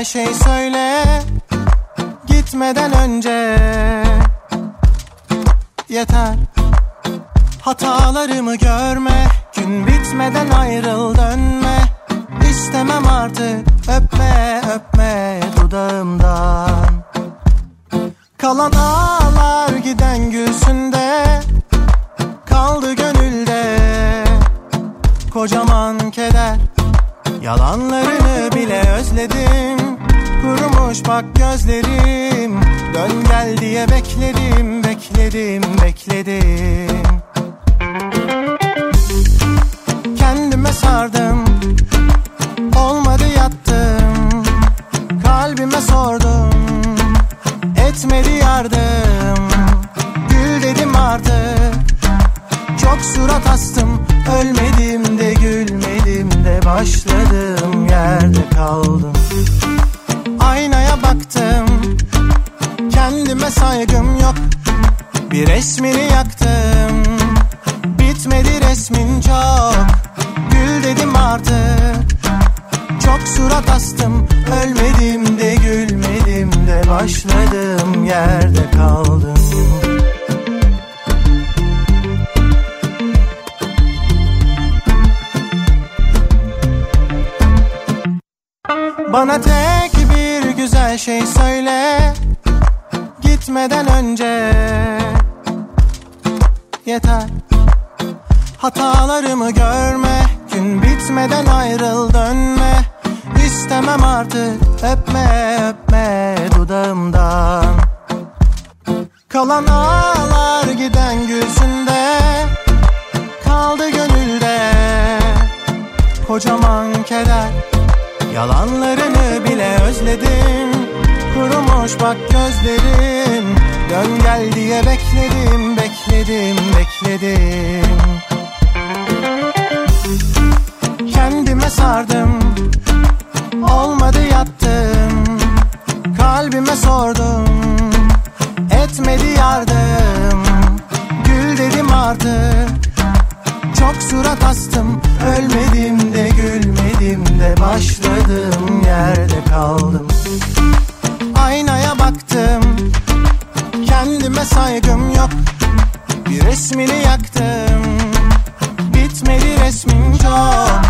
güzel şey söyle Gitmeden önce. Yeter Hatalarımı görme. Gün bitmeden ayrıl dönme. İstemem artık öpme öpme dudağımdan. Kalan ağlar giden gülsünde Kaldı gönülde. Kocaman keder Yalanlarını bile özledim. Kurumuş bak gözlerim. Dön gel diye bekledim Bekledim bekledim. Kendime sardım. Olmadı yattım. Kalbime sordum. Etmedi yardım. Gül dedim artık Çok surat astım Ölmedim de gülmedim de Başladığım yerde kaldım. Aynaya baktım Kendime saygım yok. Bir resmini yaktım Bitmedi resmin çok. Gül dedim artık Çok surat astım Ölmedim de gülmedim de Başladığım yerde kaldım Bana tek bir güzel şey söyle. Gitmeden önce Yeter. Hatalarımı görme Gün bitmeden ayrıl dönme. İstemem artık öpme öpme dudağımdan. Kalan ağlar giden gülsünde Kaldı gönülde Kocaman keder Yalanlarını bile özledim. Kurumuş bak gözlerim. Dön gel diye bekledim Bekledim bekledim. Kendime sardım. Olmadı yattım. Kalbime sordum. Etmedi yardım. Gül dedim artık Çok surat astım Ölmedim de gülmedim de Başladığım yerde kaldım. Aynaya baktım Kendime saygım yok. Bir resmini yaktım Bitmedi resmin çok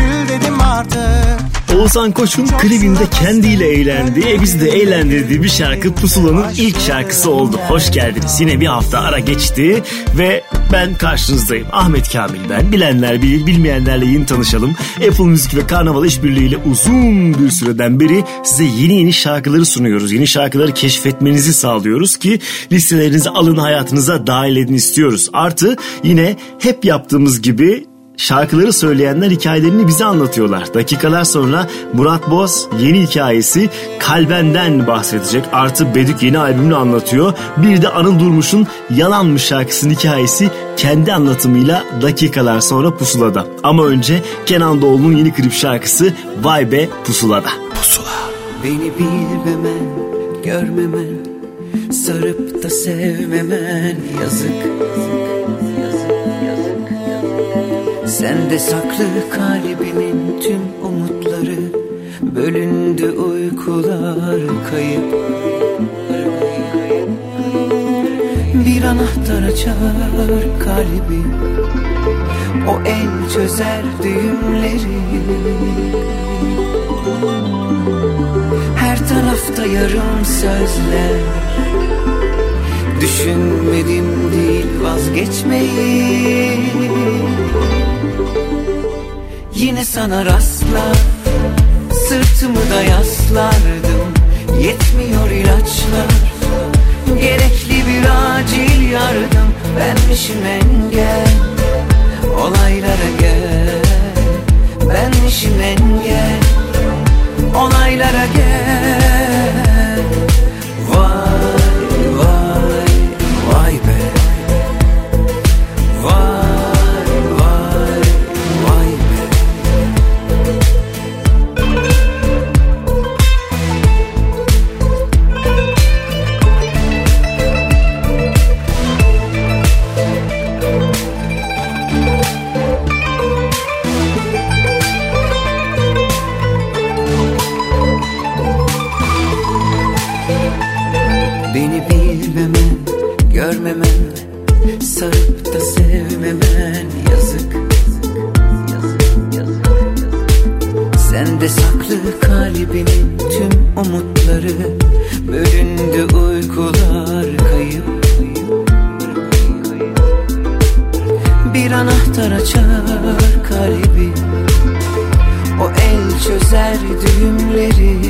Gül dedim artık Oğuzhan Koç'un klibinde kendiyle eğlendiği, e bizi de eğlendirdiği bir şarkı Pusula'nın ilk şarkısı oldu. Hoş geldiniz. Yine bir hafta ara geçti ve ben karşınızdayım. Ahmet Kamil ben. Bilenler bilir, bilmeyenlerle yeni tanışalım. Apple Müzik ve Karnaval işbirliğiyle uzun bir süreden beri size yeni yeni şarkıları sunuyoruz. Yeni şarkıları keşfetmenizi sağlıyoruz ki listelerinizi alın hayatınıza dahil edin istiyoruz. Artı yine hep yaptığımız gibi şarkıları söyleyenler hikayelerini bize anlatıyorlar. Dakikalar sonra Murat Boz yeni hikayesi Kalben'den bahsedecek. Artı Bedük yeni albümünü anlatıyor. Bir de Anıl Durmuş'un Yalanmış şarkısının hikayesi kendi anlatımıyla dakikalar sonra Pusula'da. Ama önce Kenan Doğulu'nun yeni klip şarkısı Vay Be Pusula'da. Pusula. Beni bilmemen, görmemen, sarıp da sevmemen yazık. Sende saklı kalbimin tüm umutları Bölündü uykular kayıp. Bir anahtar açar kalbi O el çözer düğümleri. Her tarafta yarım sözler Düşünmedim değil vazgeçmeyi Yine sana rastlar Sırtımı da yaslardım. Yetmiyor ilaçlar Gerekli bir acil yardım. Benmişim engel Olaylara gel. Benmişim engel olaylara gel kalbinin tüm umutları Bölündü uykular kayıp Bir anahtar açar kalbi O el çözer düğümleri.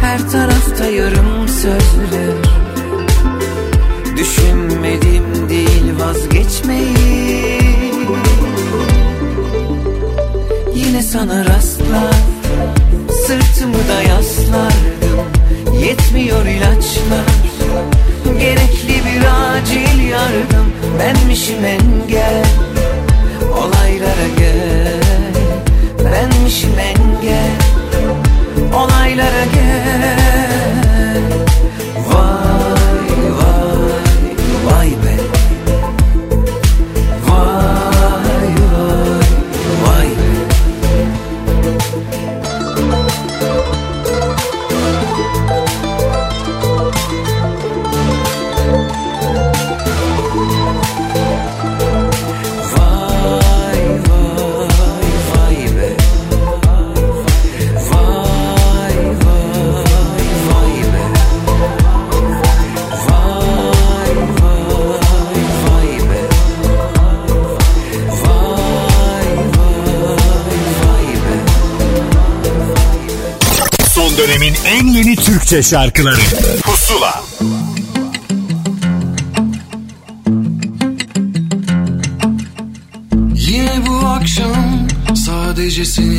Her tarafta yarım sözler Düşünmedim sana rastlar. Sırtımı da yaslardım Yetmiyor ilaçlar. Gerekli bir acil yardım Benmişim engel. Olaylara gel Benmişim engel. Olaylara gel en yeni Türkçe şarkıları. Pusula. Yine bu akşam sadece senin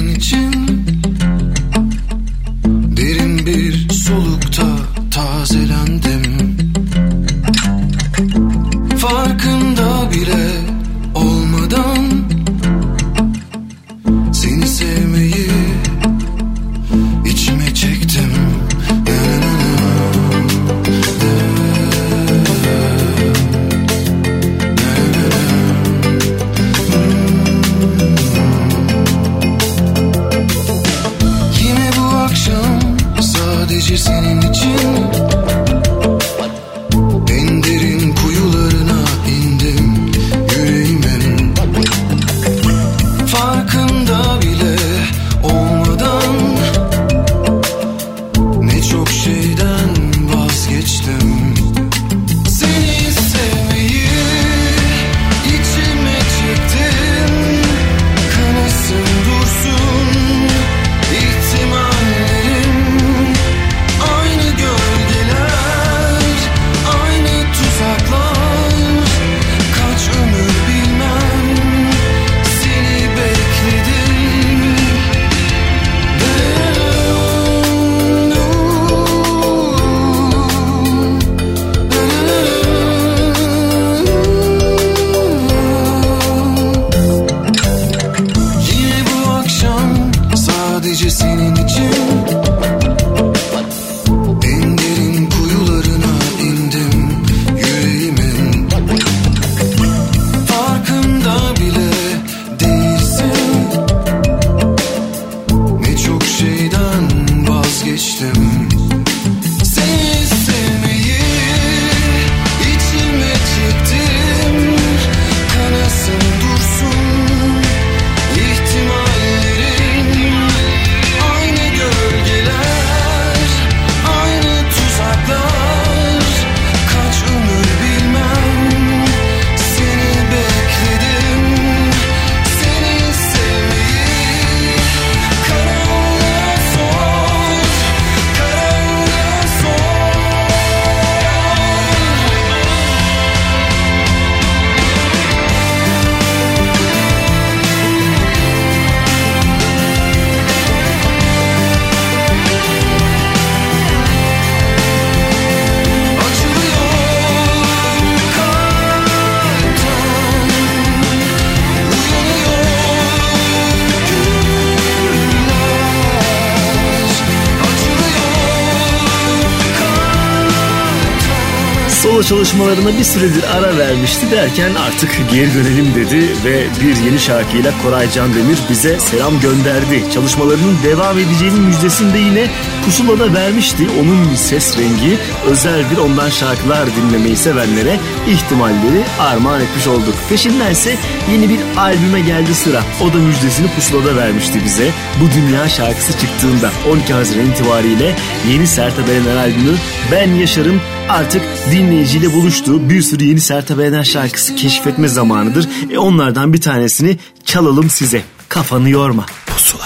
çalışmalarına bir süredir ara vermişti derken artık geri dönelim dedi ve bir yeni şarkıyla Koray Can Demir bize selam gönderdi. Çalışmalarının devam edeceğinin müjdesini de yine Pusula'da vermişti. Onun ses rengi özel bir ondan şarkılar dinlemeyi sevenlere ihtimalleri armağan etmiş olduk. Peşinden ise yeni bir albüme geldi sıra. O da müjdesini Pusula'da vermişti bize. Bu Dünya şarkısı çıktığında 12 Haziran itibariyle yeni Sertab Erener albümü Ben Yaşar'ım artık dinleyiciyle buluştu. Bir sürü yeni Sertab Erener şarkısı keşfetme zamanıdır. E onlardan bir tanesini çalalım size. Kafanı yorma. Pusula.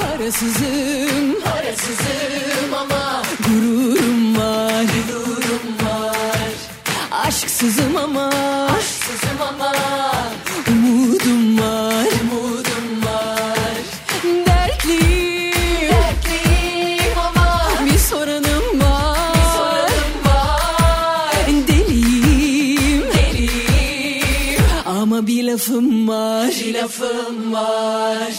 Parasızım, parasızım ama gururum var, gururum var. Aşksızım ama, var, bir lafım var.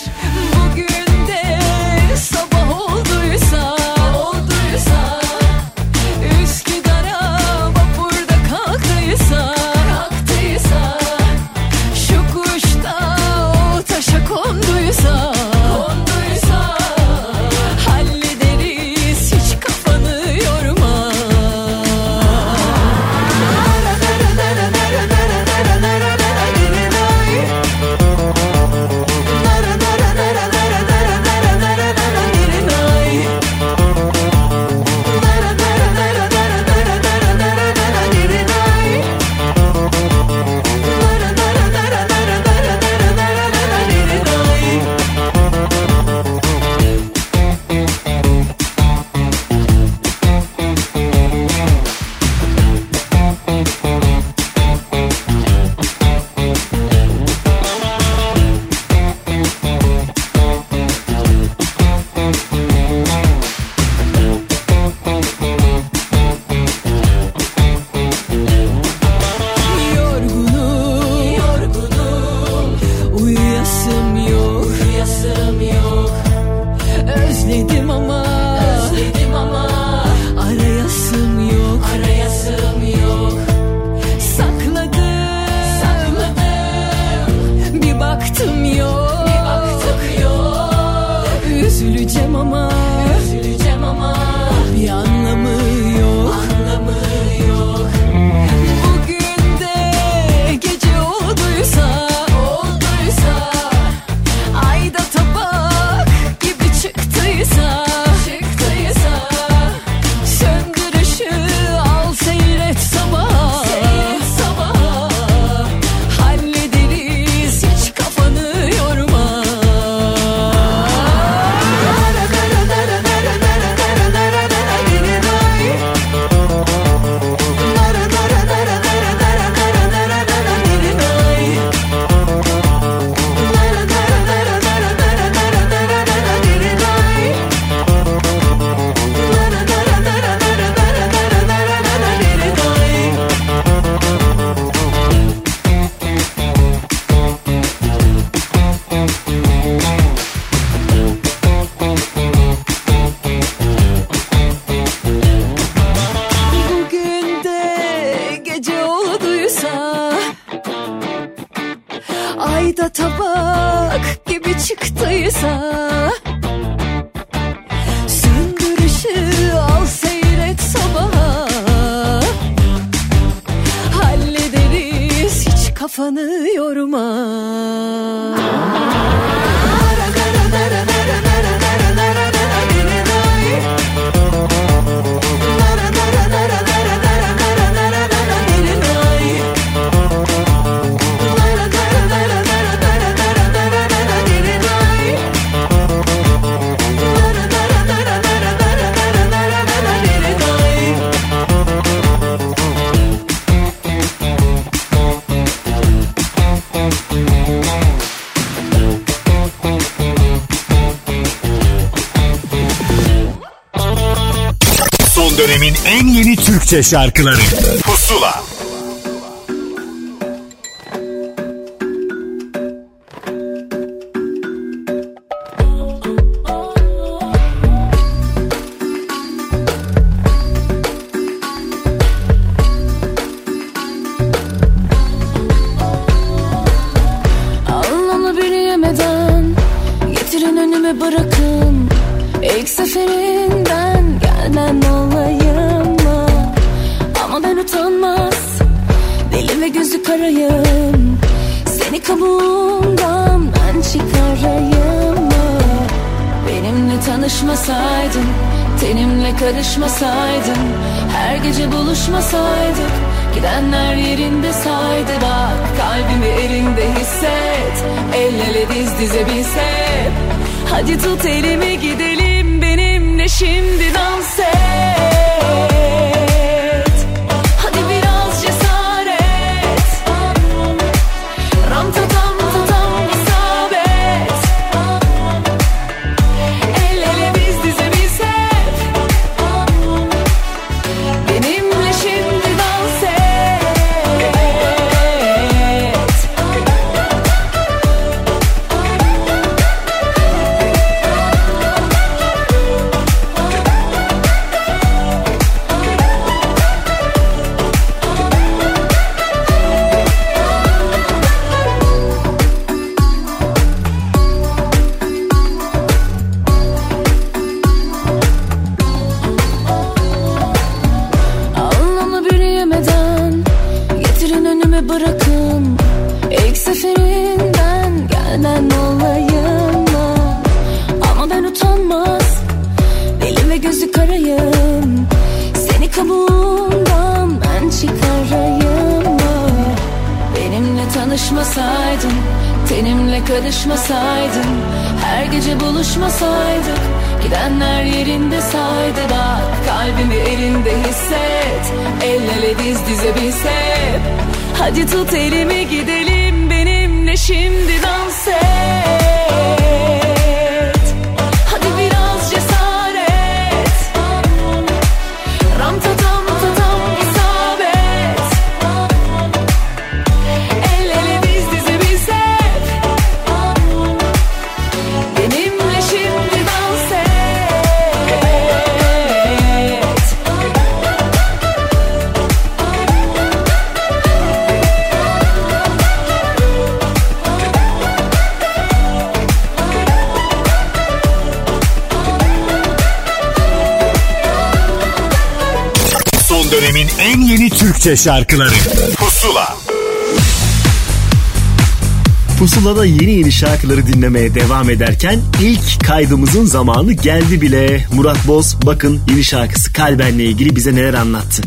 Kafanı yorma Türkçe şarkıları en yeni Türkçe şarkıları Pusula Pusula'da yeni yeni şarkıları dinlemeye devam ederken ilk kaydımızın zamanı geldi bile. Murat Boz bakın yeni şarkısı Kalben'le ilgili bize neler anlattı.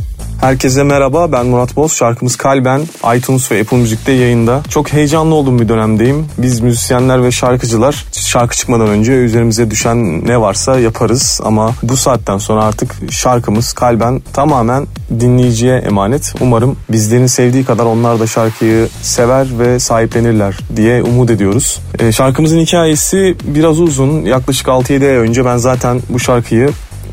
Herkese merhaba ben Murat Boz. Şarkımız Kalben iTunes ve Apple Müzik'te yayında. Çok heyecanlı olduğum bir dönemdeyim. Biz müzisyenler ve şarkıcılar şarkı çıkmadan önce üzerimize düşen ne varsa yaparız. Ama bu saatten sonra artık şarkımız Kalben tamamen dinleyiciye emanet. Umarım bizlerin sevdiği kadar onlar da şarkıyı sever ve sahiplenirler diye umut ediyoruz. Ee, şarkımızın hikayesi biraz uzun. Yaklaşık 6-7 ay önce ben zaten bu şarkıyı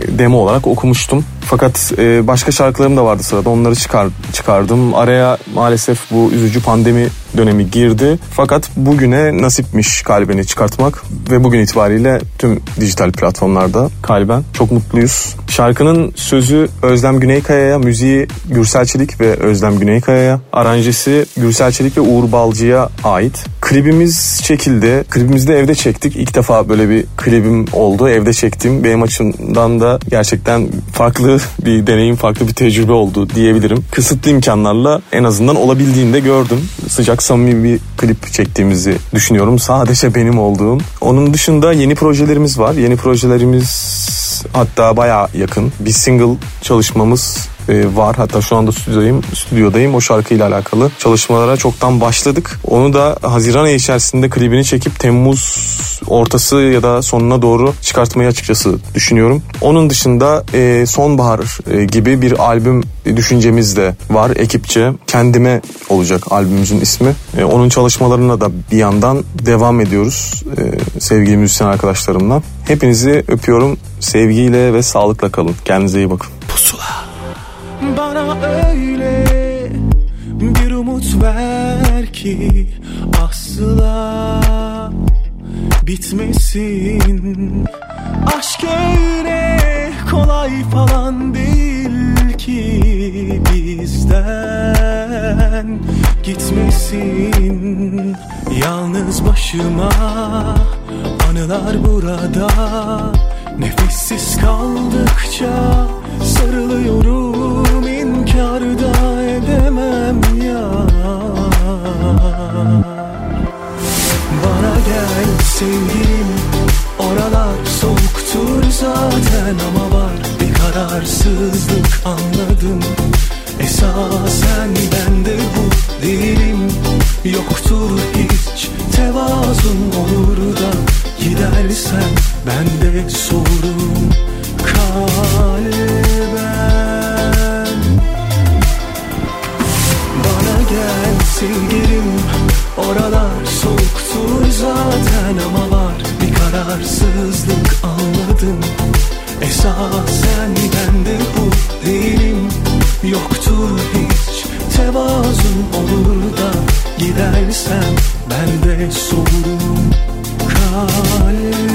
demo olarak okumuştum. Fakat e, başka şarkılarım da vardı sırada. Onları çıkar, çıkardım. Araya maalesef bu üzücü pandemi dönemi girdi. Fakat bugüne nasipmiş kalbeni çıkartmak ve bugün itibariyle tüm dijital platformlarda kalben çok mutluyuz. Şarkının sözü Özlem Güneykaya'ya, müziği Gürsel Çelik ve Özlem Güneykaya'ya, aranjesi Gürsel Çelik ve Uğur Balcı'ya ait. Klibimiz çekildi. Klibimizi de evde çektik. İlk defa böyle bir klibim oldu. Evde çektim. Benim açımdan da gerçekten farklı bir deneyim, farklı bir tecrübe oldu diyebilirim. Kısıtlı imkanlarla en azından olabildiğinde gördüm. Sıcak samimi bir klip çektiğimizi düşünüyorum. Sadece benim olduğum. Onun dışında yeni projelerimiz var. Yeni projelerimiz hatta baya yakın. Bir single çalışmamız e, var. Hatta şu anda stüdyodayım, stüdyodayım. O şarkıyla alakalı çalışmalara çoktan başladık. Onu da Haziran ayı içerisinde klibini çekip Temmuz ortası ya da sonuna doğru çıkartmayı açıkçası düşünüyorum. Onun dışında e, Sonbahar e, gibi bir albüm düşüncemiz de var ekipçe. Kendime olacak albümümüzün ismi. E, onun çalışmalarına da bir yandan devam ediyoruz e, sevgili müzisyen arkadaşlarımla. Hepinizi öpüyorum. Sevgiyle ve sağlıkla kalın. Kendinize iyi bakın. Bana öyle bir umut ver ki asla bitmesin. Aşk öyle kolay falan değil ki bizden gitmesin. Yalnız başıma Anılar burada. Nefessiz kaldıkça Sarılıyorum inkarda edemem ya. Bana gel sevgilim Oralar soğuktur zaten ama var Bir kararsızlık anladım. Esasen bende bu değilim. Yoktur hiç tevazun olur da Gidersen ben de sorum sevgilim Oralar soğuktur zaten ama var Bir kararsızlık anladım. Esasen bende bu değilim Yoktur hiç tevazun olur da Gidersen ben de sorum kalben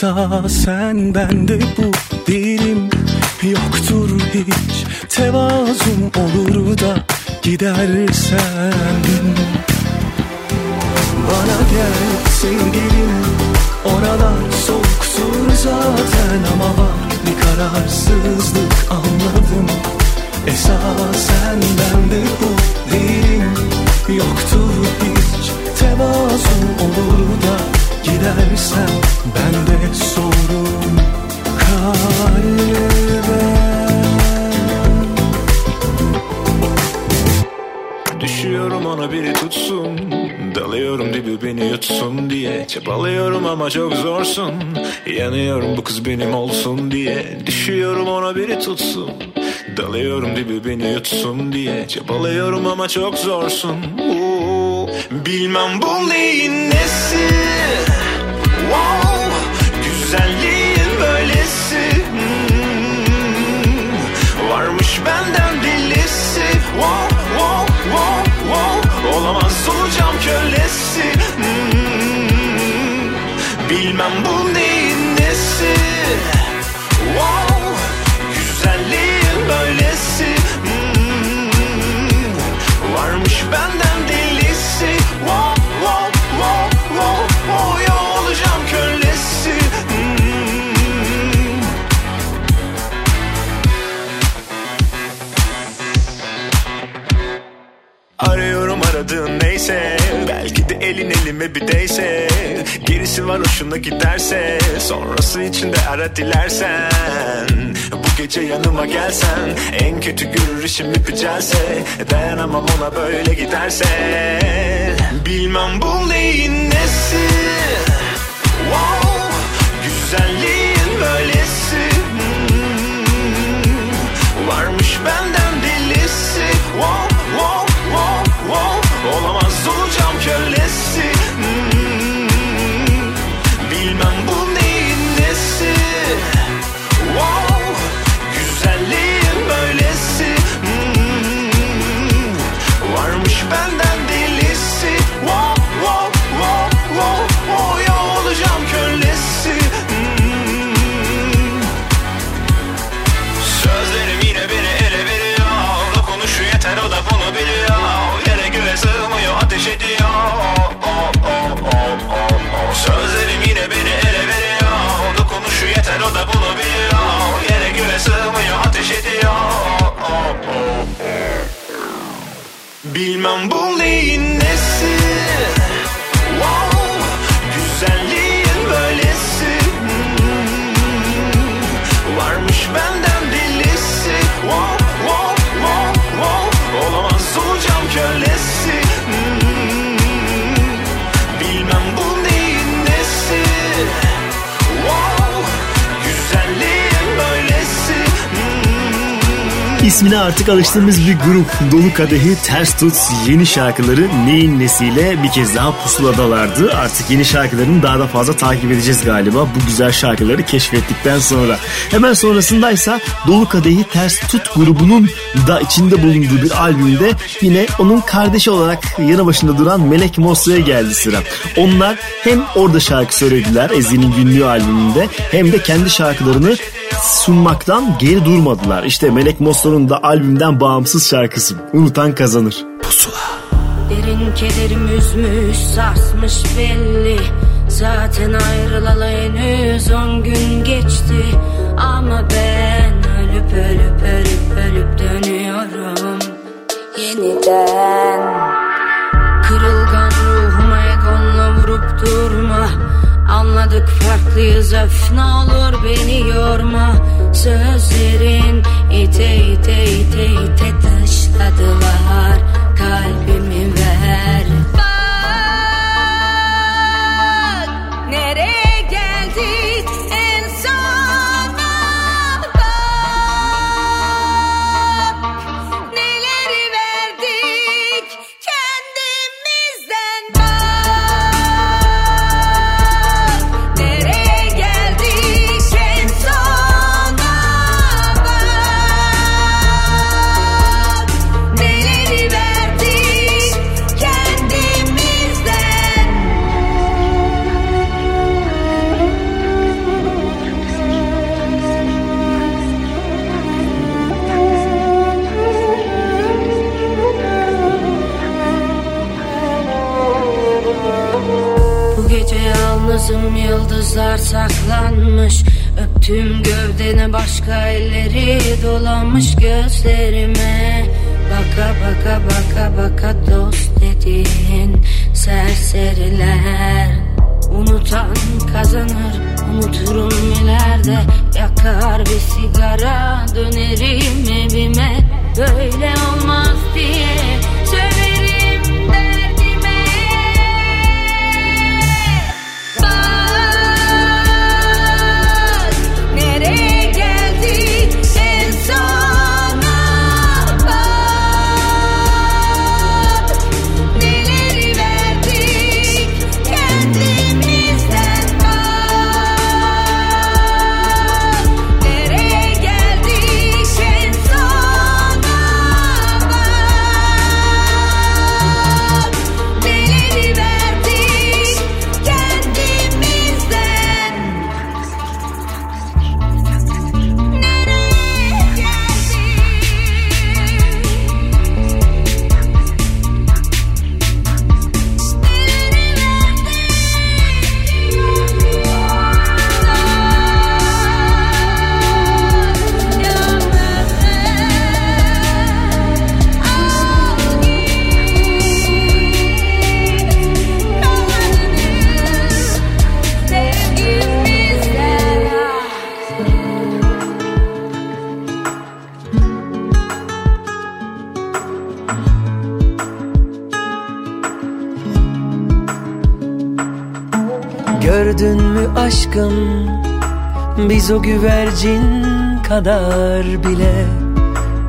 Esasen bende bu ama çok zorsun. Oo, Bilmem bu neyin nesi. Wow, Güzelliğin böylesi. Hmm, Varmış benden delisi wow, wow, wow, wow. Olamaz olacağım kölesi. Hmm, Bilmem bu neyin nesi. Wow, Güzelliğin böylesi bir değse? Gerisi var hoşuna giderse Sonrası için de ara dilersen. Bu gece yanıma gelsen En kötü görür işim bir celse Dayanamam ona böyle giderse. Bilmem bu neyin nesi Bilmem İsmine artık alıştığımız bir grup Dolu Kadehi Ters Tut yeni şarkıları neyin nesiyle bir kez daha pusuladalardı. Artık yeni şarkılarını daha da fazla takip edeceğiz galiba bu güzel şarkıları keşfettikten sonra. Hemen sonrasındaysa Dolu Kadehi Ters Tut grubunun da içinde bulunduğu bir albümde yine onun kardeşi olarak yanı başında duran Melek Mosso'ya geldi sıra. Onlar hem orada şarkı söylediler Ezi'nin günlüğü albümünde hem de kendi şarkılarını sunmaktan geri durmadılar. İşte Melek Mosso'nun da albümden bağımsız şarkısı. Unutan Kazanır. Derin kederim üzmüş sarsmış belli. Zaten ayrılalı henüz on gün geçti. Ama ben ölüp ölüp ölüp ölüp dönüyorum. Yeniden Anladık farklıyız. Öf ne olur beni yorma. Sözlerin ite ite ite ite dışladılar Kalbimi ver yıldızlar saklanmış. Öptüğüm gövdene başka elleri dolanmış gözlerime. Baka baka baka baka dost dediğin serseriler. Unutan kazanır unuturum ileride. Yakar bir sigara dönerim evime. Böyle olmaz diye o güvercin kadar bile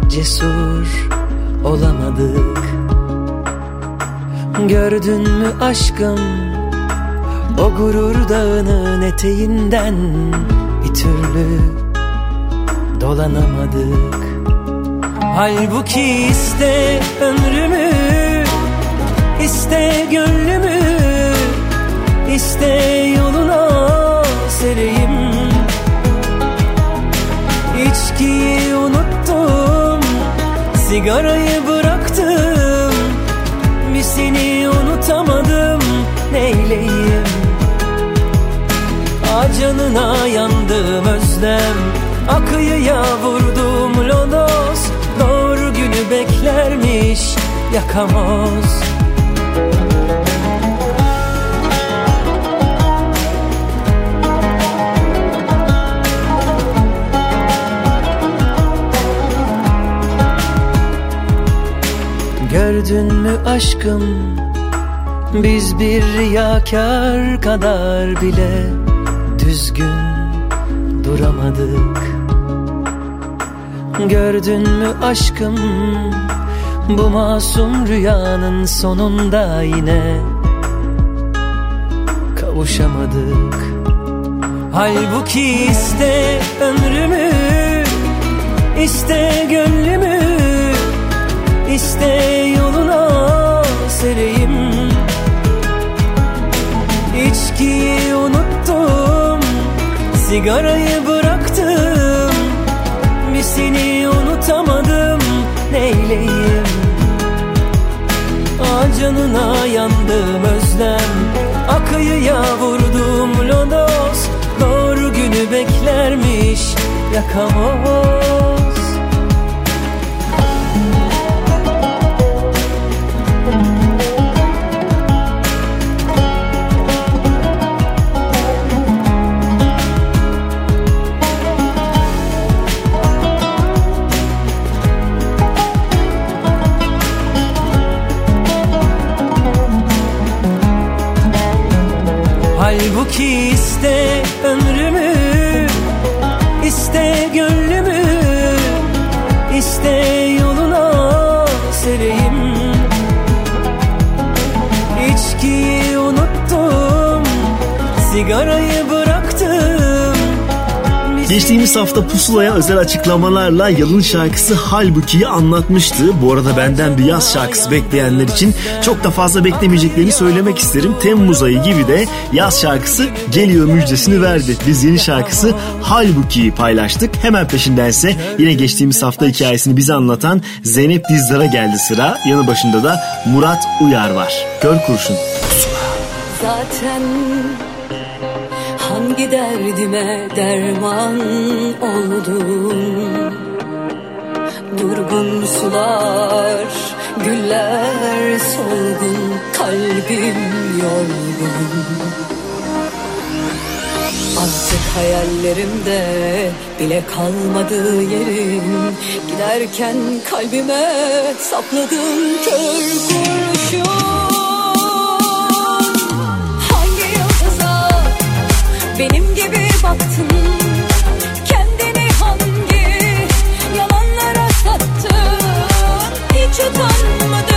cesur olamadık. Gördün mü aşkım o gurur dağının eteğinden bir türlü dolanamadık. Halbuki iste ömrümü iste gönlümü iste yoluna sereyim Sigarayı bıraktım. Bir seni unutamadım. Neyleyim? Acanına yandım özlem. Akıyıya vurdum lodos. Doğru günü beklermiş yakamoz Gördün mü aşkım? Biz bir riyakar kadar bile düzgün duramadık. Gördün mü aşkım? Bu masum rüyanın sonunda yine kavuşamadık. Halbuki iste ömrümü iste gönlümü iste yoluna sereyim. İçkiyi unuttum Sigarayı bıraktım. Bir seni unutamadım Neyleyim? Ah canına yandım özlem Akıyıya vurdum lodos Doğru günü beklermiş Yakamoz Halbuki iste ömrümü Geçtiğimiz hafta Pusula'ya özel açıklamalarla Yalın şarkısı Halbuki'yi anlatmıştı. Bu arada benden bir yaz şarkısı bekleyenler için çok da fazla beklemeyeceklerini söylemek isterim. Temmuz ayı gibi de yaz şarkısı geliyor müjdesini verdi. Biz yeni şarkısı Halbuki'yi paylaştık. Hemen peşindense yine geçtiğimiz hafta hikayesini bize anlatan Zeynep Dizdar'a geldi sıra. Yanı başında da Murat Uyar var. Kör kurşun. Zaten hangi derdime derman oldun Durgun sular, güller solgun, kalbim yorgun. Artık hayallerimde bile kalmadı yerin Giderken kalbime sapladım kör kurşun benim gibi baktın Kendini hangi yalanlara sattın? Hiç utanmadın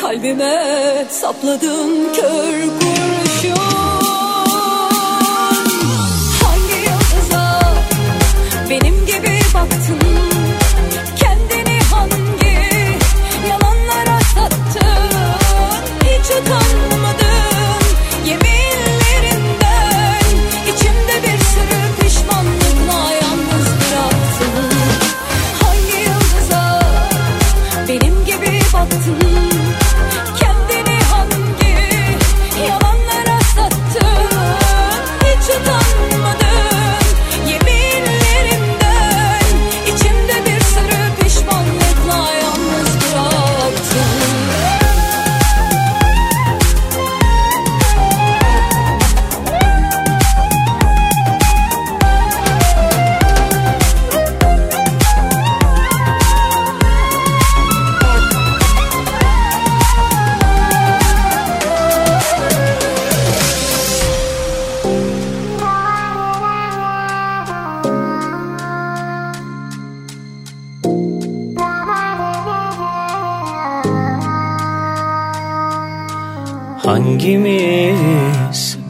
Kalbime sapladım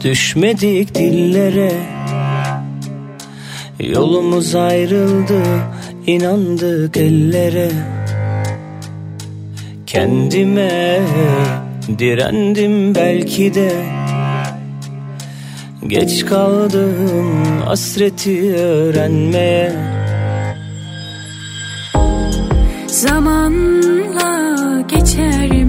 düşmedik dillere. Yolumuz ayrıldı inandık ellere. Kendime direndim belki de. Geç kaldım hasreti öğrenmeye. Zamanla geçer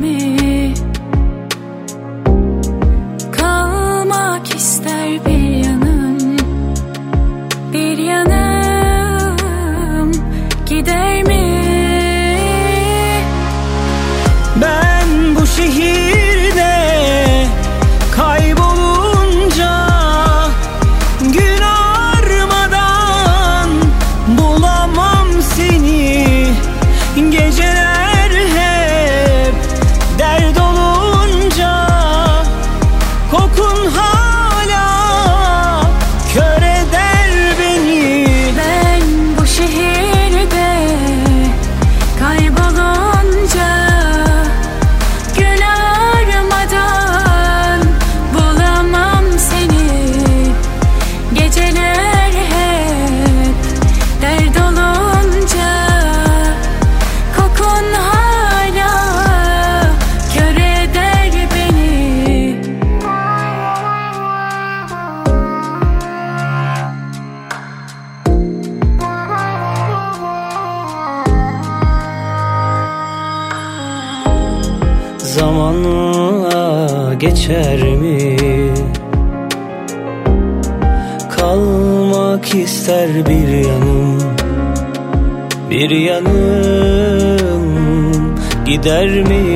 gider mi?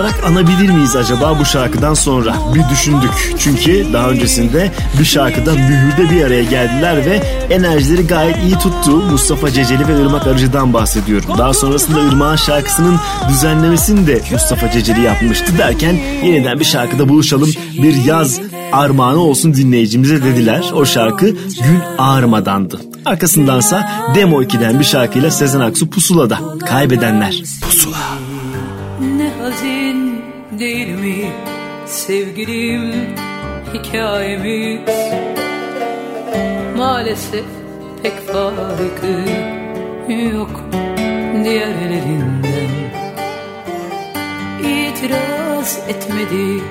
Olarak anabilir miyiz acaba bu şarkıdan sonra? Bir düşündük. Çünkü daha öncesinde bir şarkıda mühürde bir araya geldiler ve enerjileri gayet iyi tuttu. Mustafa Ceceli ve Irmak Arıcı'dan bahsediyorum. Daha sonrasında Irmak'ın şarkısının düzenlemesini de Mustafa Ceceli yapmıştı derken yeniden bir şarkıda buluşalım. Bir yaz armağanı olsun dinleyicimize dediler. O şarkı Gün Ağarmadan'dı. Arkasındansa Demo 2'den bir şarkıyla Sezen Aksu Pusula'da. Kaybedenler. Pusula. Değil mi sevgilim hikayemiz? Maalesef pek farkı yok diğerlerinden. İtiraz etmedik,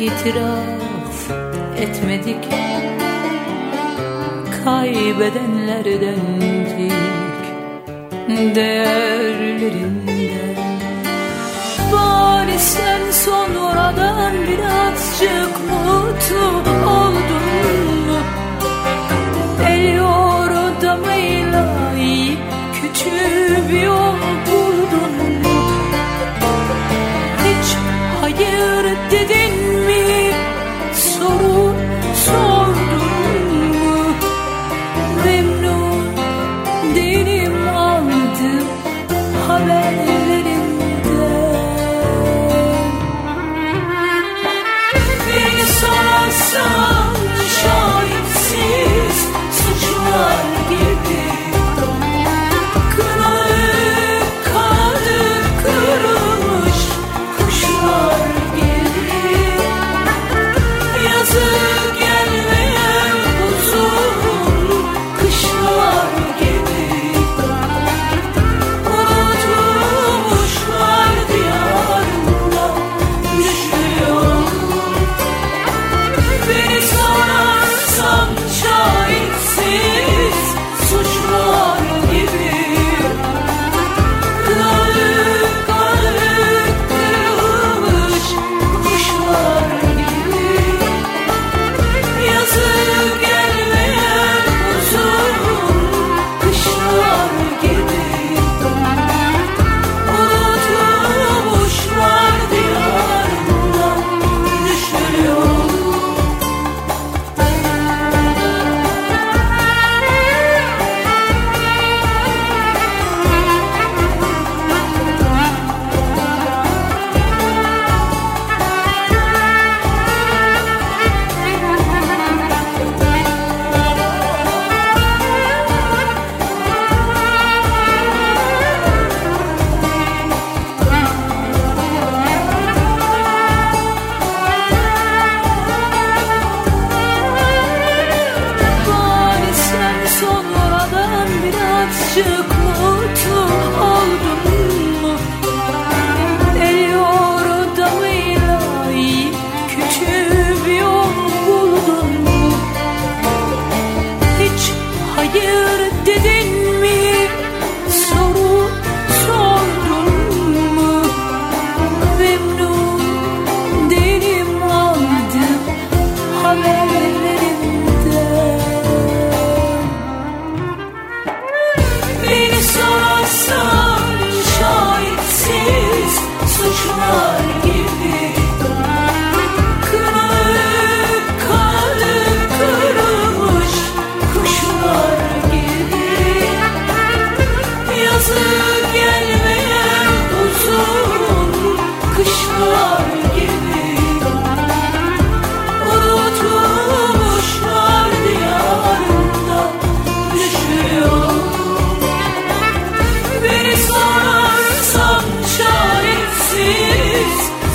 itiraf etmedik. Kaybedenlerdendik, değerlerinden Bari sen sonradan birazcık mutlu oldun mu? El yordamıyla iyi küçük bir yol buldun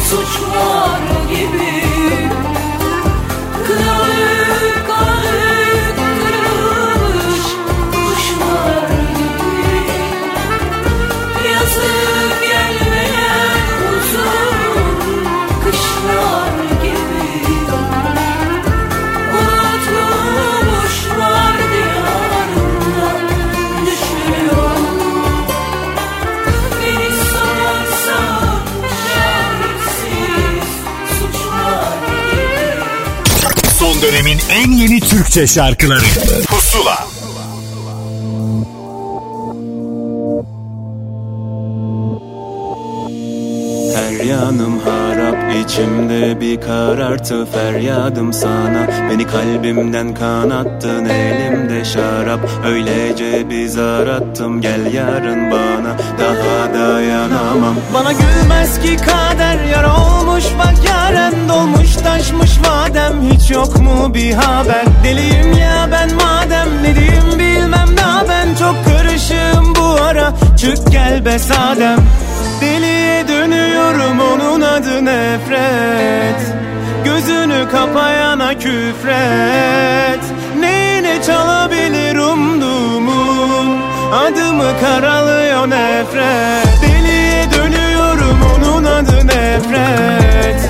сучку Türkçe şarkıları. Pusula. Her yanım harap içimde bir karartı feryadım sana. Beni kalbimden kanattın elimde şarap. Öylece bir zar attım gel yarın bana. Daha dayanamam. Bana gülmez ki kader yar olmuş bak yaren dolmuş taşmış vadem Hiç yok mu bir haber? Deliyim ya ben madem ne diyeyim bilmem. Daha ben Çok karışığım bu ara. Çık gel be sadem. Deliye dönüyorum onun adı nefret. Gözünü kapayana küfret. Neyine çalabilir umduğumun Adımı karalıyor nefret. Deliye dönüyorum onun adı nefret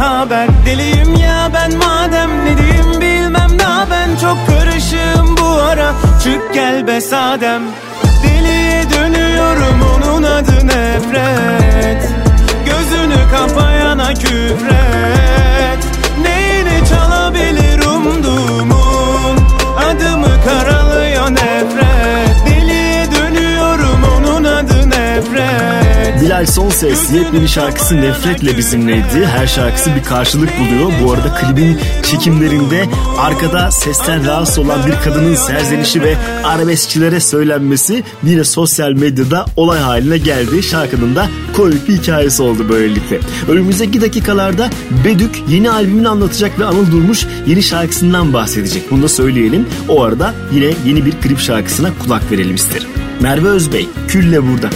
haber? Deliyim ya ben madem ne diyeyim bilmem daha ben Çok karışığım bu ara çık gel be sadem. Deliye dönüyorum onun adı nefret. Gözünü kapayana küfret nefret Bilal Sonses yepyeni şarkısı Nefretle bizimleydi. Her şarkısı bir karşılık buluyor. Bu arada klibin çekimlerinde arkada sesten rahatsız olan bir kadının serzenişi ve arabeskçilere söylenmesi yine sosyal medyada olay haline geldi. Şarkının da komik bir hikayesi oldu böylelikle. Önümüzdeki dakikalarda Bedük yeni albümünü anlatacak ve Anıl Durmuş yeni şarkısından bahsedecek. Bunu da söyleyelim. O arada yine yeni bir klip şarkısına kulak verelim isterim. Merve Özbey, Külle burada.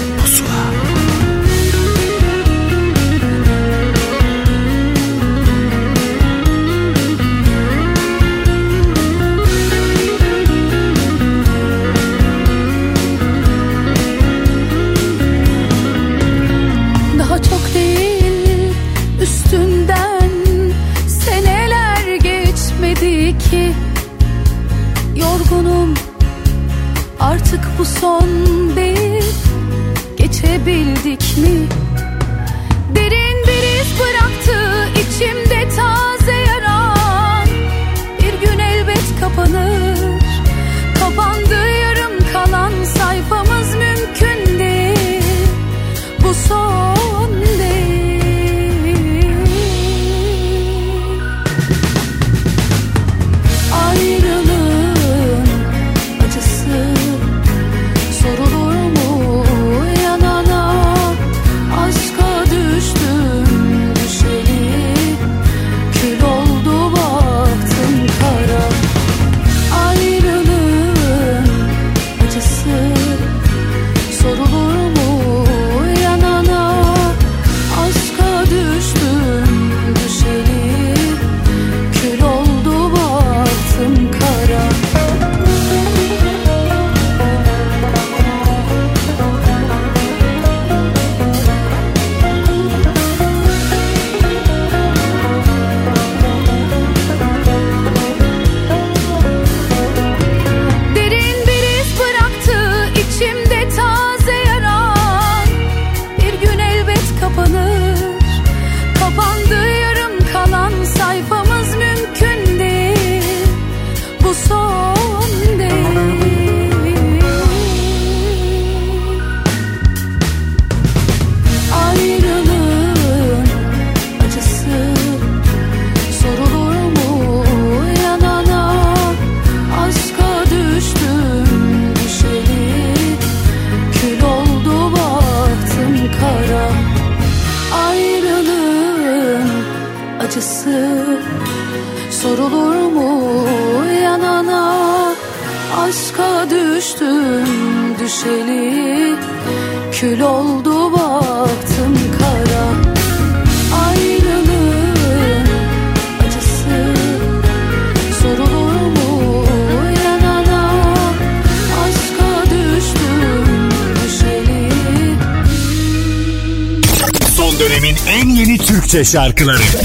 Şarkıları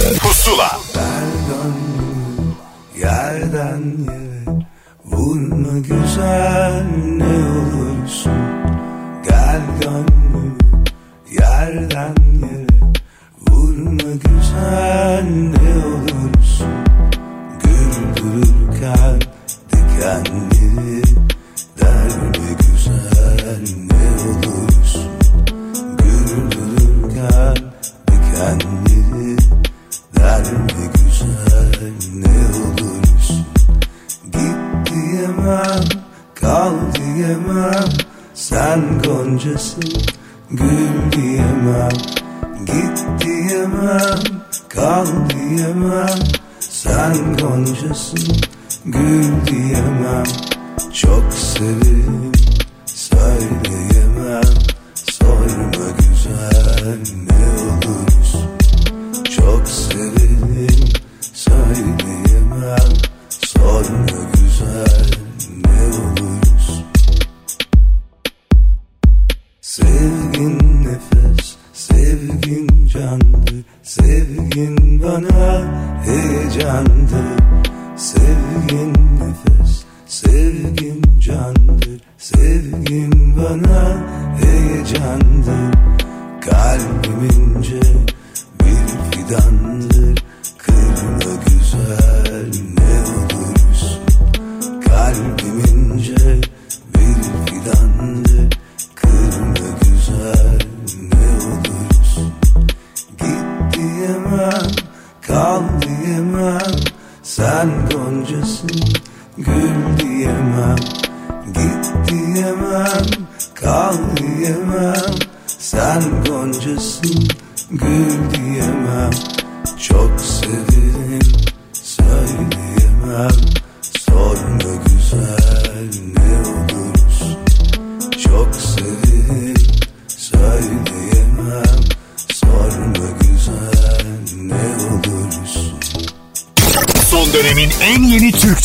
Sevgin bana heyecandır Kalbimince bir fidandır Kırma güzel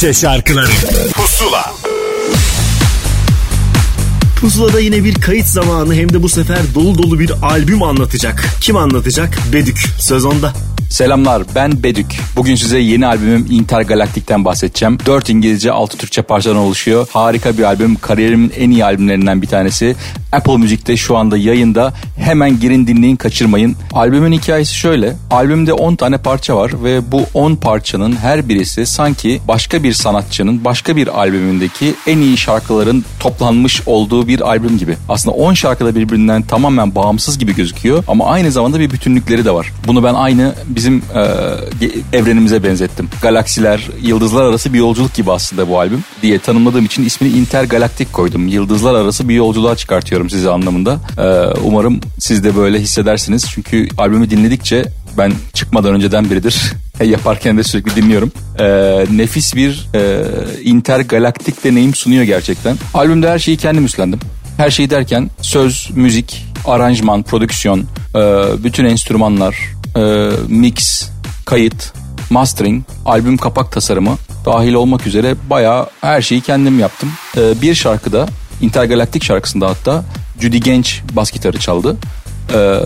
Türkçe şarkıları Pusula Pusula'da yine bir kayıt zamanı hem de bu sefer dolu dolu bir albüm anlatacak. Kim anlatacak? Bedük. Söz onda. Selamlar ben Bedük. Bugün size yeni albümüm Intergalaktik'ten bahsedeceğim. 4 İngilizce 6 Türkçe parçadan oluşuyor. Harika bir albüm. Kariyerimin en iyi albümlerinden bir tanesi. Apple Müzik'te şu anda yayında. Hemen girin dinleyin kaçırmayın. Albümün hikayesi şöyle. Albümde 10 tane parça var ve bu 10 parçanın her birisi sanki başka bir sanatçının başka bir albümündeki en iyi şarkıların toplanmış olduğu bir albüm gibi. Aslında 10 şarkı da birbirinden tamamen bağımsız gibi gözüküyor ama aynı zamanda bir bütünlükleri de var. Bunu ben aynı bizim e, evrenimize benzettim. Galaksiler, yıldızlar arası bir yolculuk gibi aslında bu albüm diye tanımladığım için ismini Intergalaktik koydum. Yıldızlar arası bir yolculuğa çıkartıyorum size anlamında. E, umarım siz de böyle hissedersiniz. Çünkü albümü dinledikçe ben çıkmadan önceden biridir. Yaparken de sürekli dinliyorum. E, nefis bir e, intergalaktik deneyim sunuyor gerçekten. Albümde her şeyi kendim üstlendim. Her şeyi derken söz, müzik, aranjman, prodüksiyon, e, bütün enstrümanlar, e, mix, kayıt, mastering, albüm kapak tasarımı dahil olmak üzere bayağı her şeyi kendim yaptım. E, bir şarkıda, Intergalaktik şarkısında hatta Judy Genç bas gitarı çaldı. E,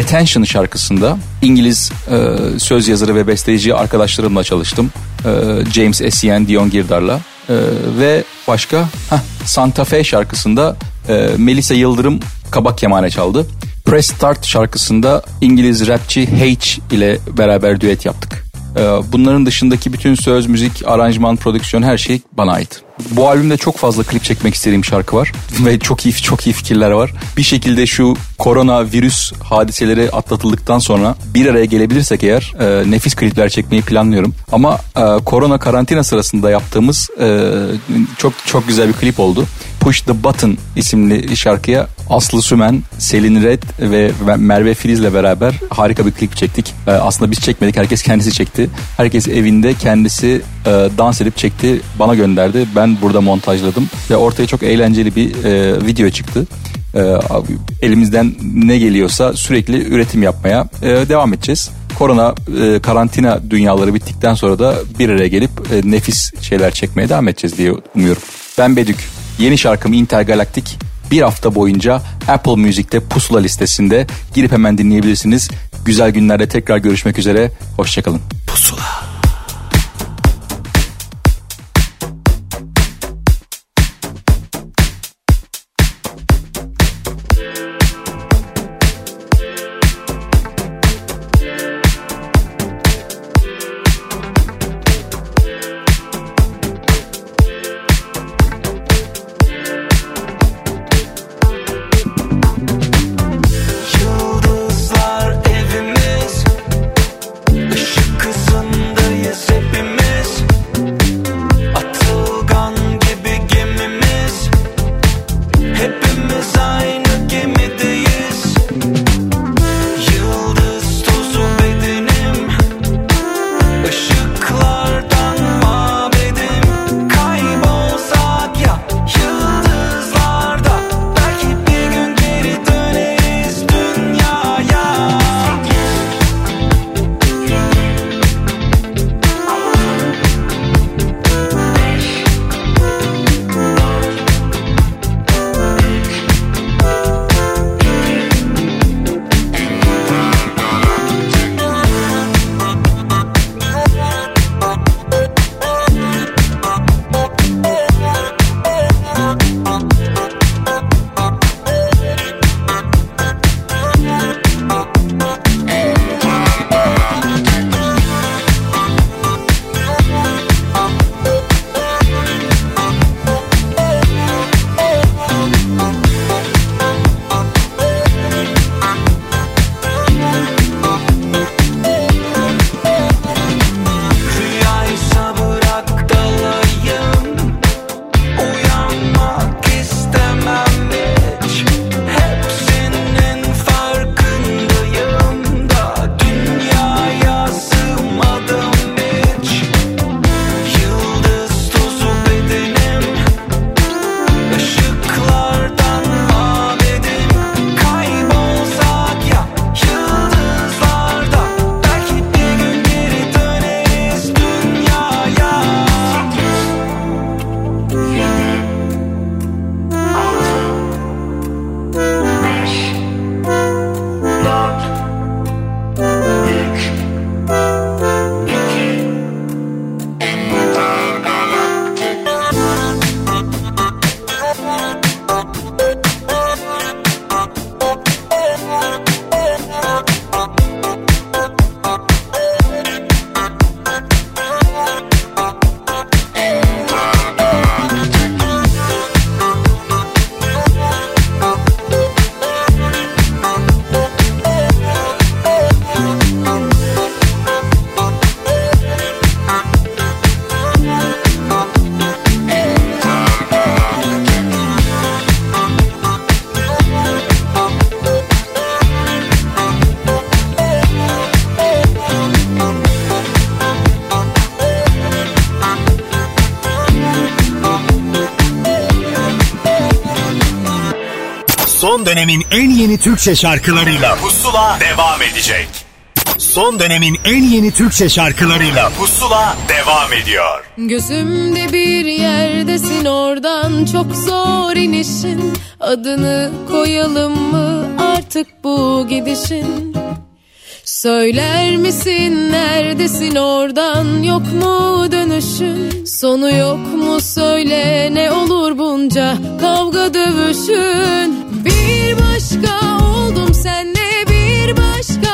Attention şarkısında İngiliz e, söz yazarı ve besteci arkadaşlarımla çalıştım. E, James Essien, Dion Girdar'la. E, ve başka heh, Santa Fe şarkısında e, Melisa Yıldırım kabak kemane çaldı. Press Start şarkısında İngiliz rapçi H ile beraber düet yaptık. Ee, Bunların dışındaki bütün söz, müzik, aranjman, prodüksiyon her şey bana ait. Bu albümde çok fazla klip çekmek istediğim şarkı var ve çok iyi çok iyi fikirler var. Bir şekilde şu korona virüs hadiseleri atlatıldıktan sonra bir araya gelebilirsek eğer e, nefis klipler çekmeyi planlıyorum. Ama e, korona karantina sırasında yaptığımız e, çok çok güzel bir klip oldu. Push the Button isimli şarkıya Aslı Sümen, Selin Red ve Merve Filiz'le beraber harika bir klip çektik. Ee, aslında biz çekmedik, herkes kendisi çekti. Herkes evinde kendisi e, dans edip çekti, bana gönderdi. Ben burada montajladım ve ortaya çok eğlenceli bir e, video çıktı. Ee, elimizden ne geliyorsa sürekli üretim yapmaya e, devam edeceğiz. Korona e, karantina dünyaları bittikten sonra da bir araya gelip e, nefis şeyler çekmeye devam edeceğiz diye umuyorum. Ben Bedük. Yeni şarkım Intergalaktik bir hafta boyunca Apple Music'te pusula listesinde girip hemen dinleyebilirsiniz. Güzel günlerde tekrar görüşmek üzere. Hoşçakalın. Pusula. Dönemin en yeni Türkçe şarkılarıyla Pusula devam edecek. Son dönemin en yeni Türkçe şarkılarıyla Pusula devam ediyor. Gözümde bir yerdesin oradan çok zor inişin Adını koyalım mı artık bu gidişin Söyler misin neredesin oradan yok mu dönüşün Sonu yok mu söyle ne olur bunca kavga dövüşün Bir başka oldum senle bir başka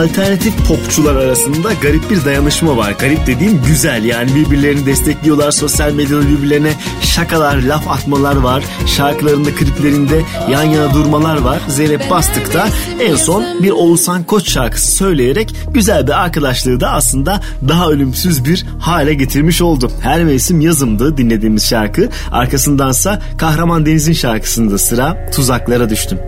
alternatif popçular arasında garip bir dayanışma var. Garip dediğim güzel yani birbirlerini destekliyorlar. Sosyal medyada birbirlerine şakalar, laf atmalar var. Şarkılarında, kliplerinde yan yana durmalar var. Zeynep Bastık da en son bir Oğuzhan Koç şarkısı söyleyerek güzel bir arkadaşlığı da aslında daha ölümsüz bir hale getirmiş oldu. Her mevsim yazımdı dinlediğimiz şarkı. Arkasındansa Kahraman Deniz'in şarkısında sıra Tuzaklara Düştüm.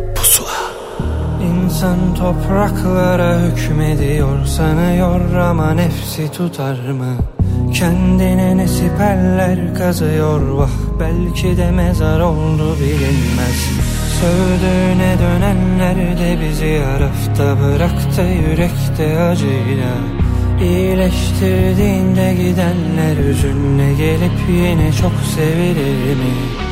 İnsan topraklara hükmediyor sanıyor ama nefsi tutar mı? Kendine ne siperler kazıyor vah belki de mezar oldu bilinmez Sövdüğüne dönenler de bizi yarafta bıraktı yürekte acıyla İyileştirdiğinde gidenler hüzünle gelip yine çok sevilir mi?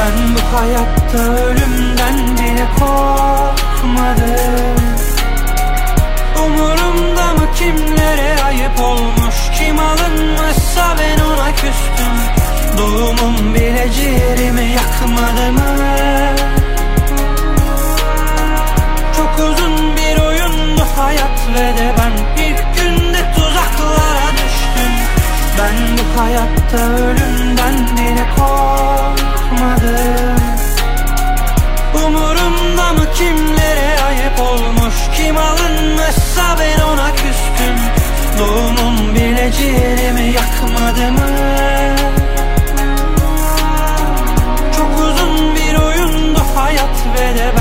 Ben bu hayatta ölümden bile korkmadım. Umurumda mı kimlere ayıp olmuş? Kim alınmışsa ben ona küstüm. Doğumum bile ciğerimi yakmadı mı? Çok uzun bir oyundu hayat ve de ben ilk günde tuzaklara düştüm. Ben bu hayatta ölümden bile korkmadım Umurumda mı kimlere ayıp olmuş? Kim alınmışsa ben ona küstüm. Doğumum bile ciğerimi yakmadı mı? Çok uzun bir oyundu hayat ve de ben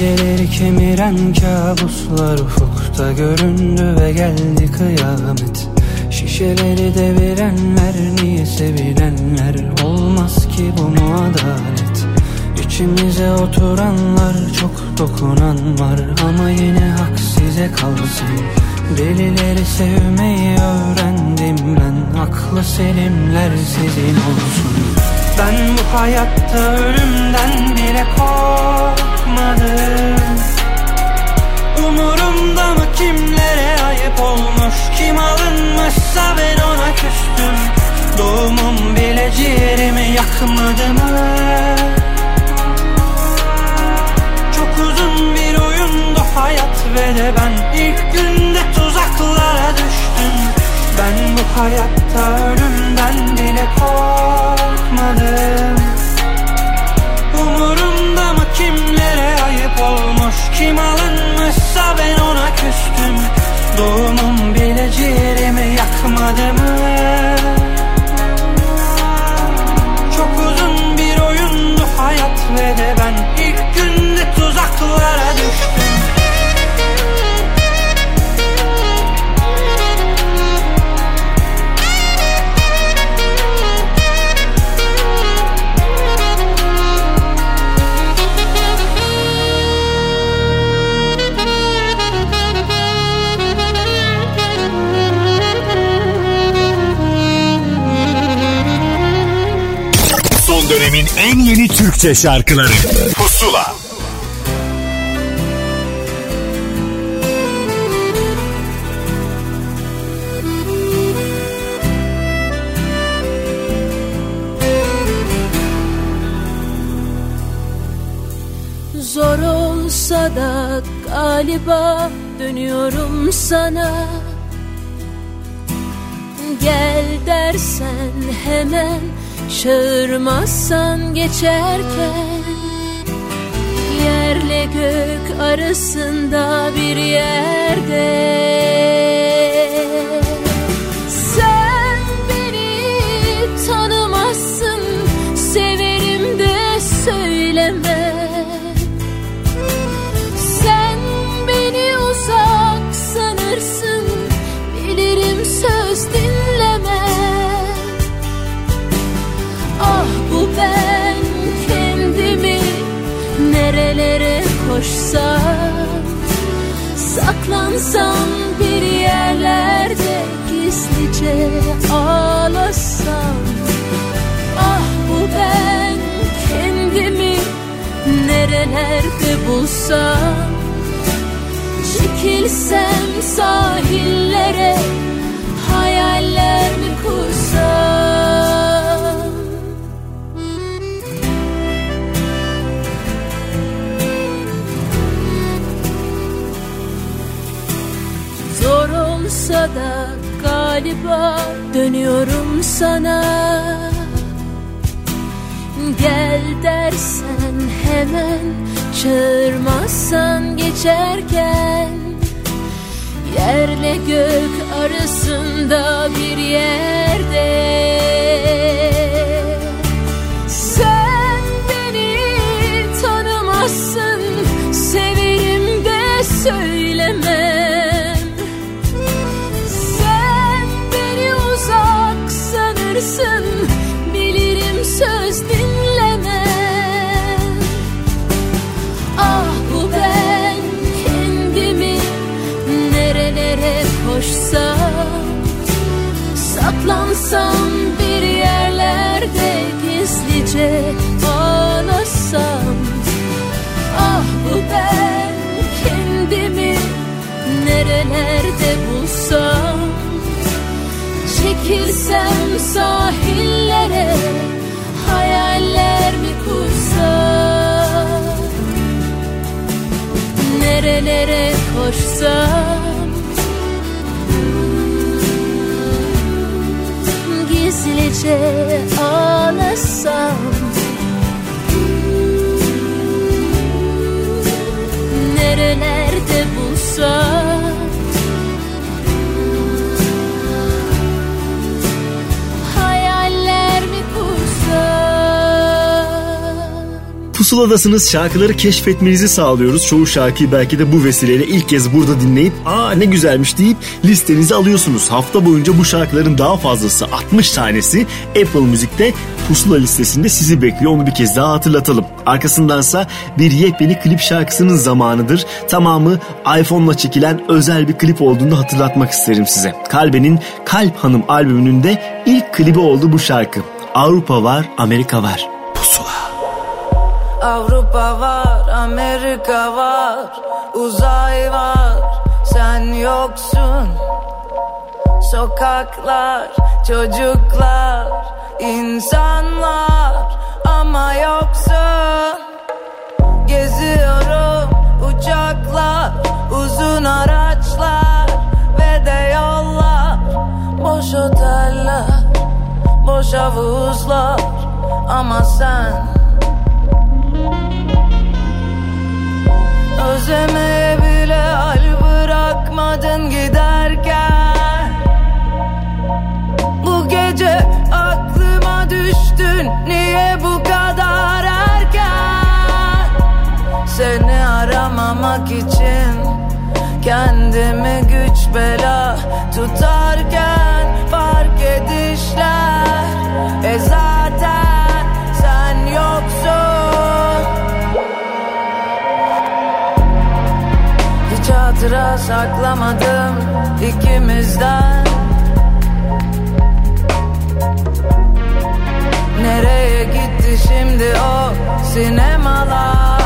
Geceleri kemiren kabuslar ufukta göründü ve geldi kıyamet. Şişeleri devirenler niye sevilenler olmaz ki bu mu adalet? İçimize oturanlar çok dokunan var ama yine hak size kalsın. Delileri sevmeyi öğrendim ben aklı selimler sizin olsun. Ben bu hayatta ölümden bile korkmadım Umurumda mı kimlere ayıp olmuş? Kim alınmışsa ben ona küstüm. Doğumum bile ciğerimi yakmadı mı? Çok uzun bir oyundu hayat ve de ben ilk günde tuzaklara düştüm. Ben bu hayatta ölümden bile korkmadım. Umurumda mı kimlere ayıp olmuş? Kim alınmışsa ben ona küstüm. Doğumum bile ciğerimi yakmadı mı? Çok uzun bir oyundu hayat ve de ben. İlk günde tuzaklara en yeni Türkçe şarkıları. Pusula. Zor olsa da galiba dönüyorum sana. Gel dersen hemen Çağırmazsan geçerken Yerle gök arasında bir yerde koşsam Saklansam bir yerlerde gizlice ağlasam. Ah bu ben kendimi nerelerde bulsam? Çekilsem sahillere hayaller mi kursam olsa da galiba dönüyorum sana. Gel dersen hemen çağırmazsan geçerken Yerle gök arasında bir yerde Saklansam bir yerlerde gizlice ağlasam Ah bu ben kendimi nerelerde bulsam? Çekilsem sahillere hayaller mi kursam? Nerelere koşsam Gizlice ağlasam. Nerelerde bulsam Pusuladasınız şarkıları keşfetmenizi sağlıyoruz. Çoğu şarkıyı belki de bu vesileyle ilk kez burada dinleyip aa ne güzelmiş deyip listenize alıyorsunuz. Hafta boyunca bu şarkıların daha fazlası 60 tanesi Apple Müzik'te pusula listesinde sizi bekliyor. Onu bir kez daha hatırlatalım. Arkasındansa bir yepyeni klip şarkısının zamanıdır. Tamamı iPhone'la çekilen özel bir klip olduğunu hatırlatmak isterim size. Kalbe'nin Kalp Hanım albümünde ilk klibi oldu bu şarkı. Avrupa var, Amerika var. Avrupa var, Amerika var, uzay var, sen yoksun. Sokaklar, çocuklar, insanlar ama yoksun. Geziyorum uçaklar, uzun araçlar ve de yollar. Boş oteller, boş havuzlar ama sen Özlemeye bile hal bırakmadın giderken. Bu gece aklıma düştün niye bu kadar erken? Seni aramamak için kendimi güç bela tutarken saklamadım ikimizden. Nereye gitti şimdi o sinemalar?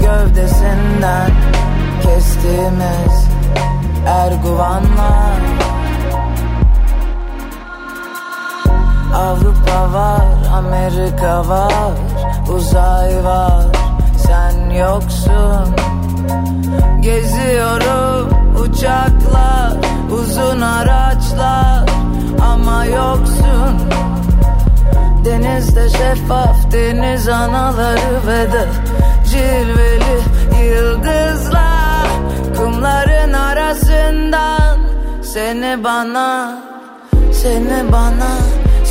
Gövdesinden kestiğimiz erguvanlar Avrupa var, Amerika var, uzay var. Sen yoksun. Geziyorum uçaklar uzun araçlar ama yoksun. Denizde şeffaf deniz anaları ve de cilveli yıldızlar. Kumların arasından seni bana seni bana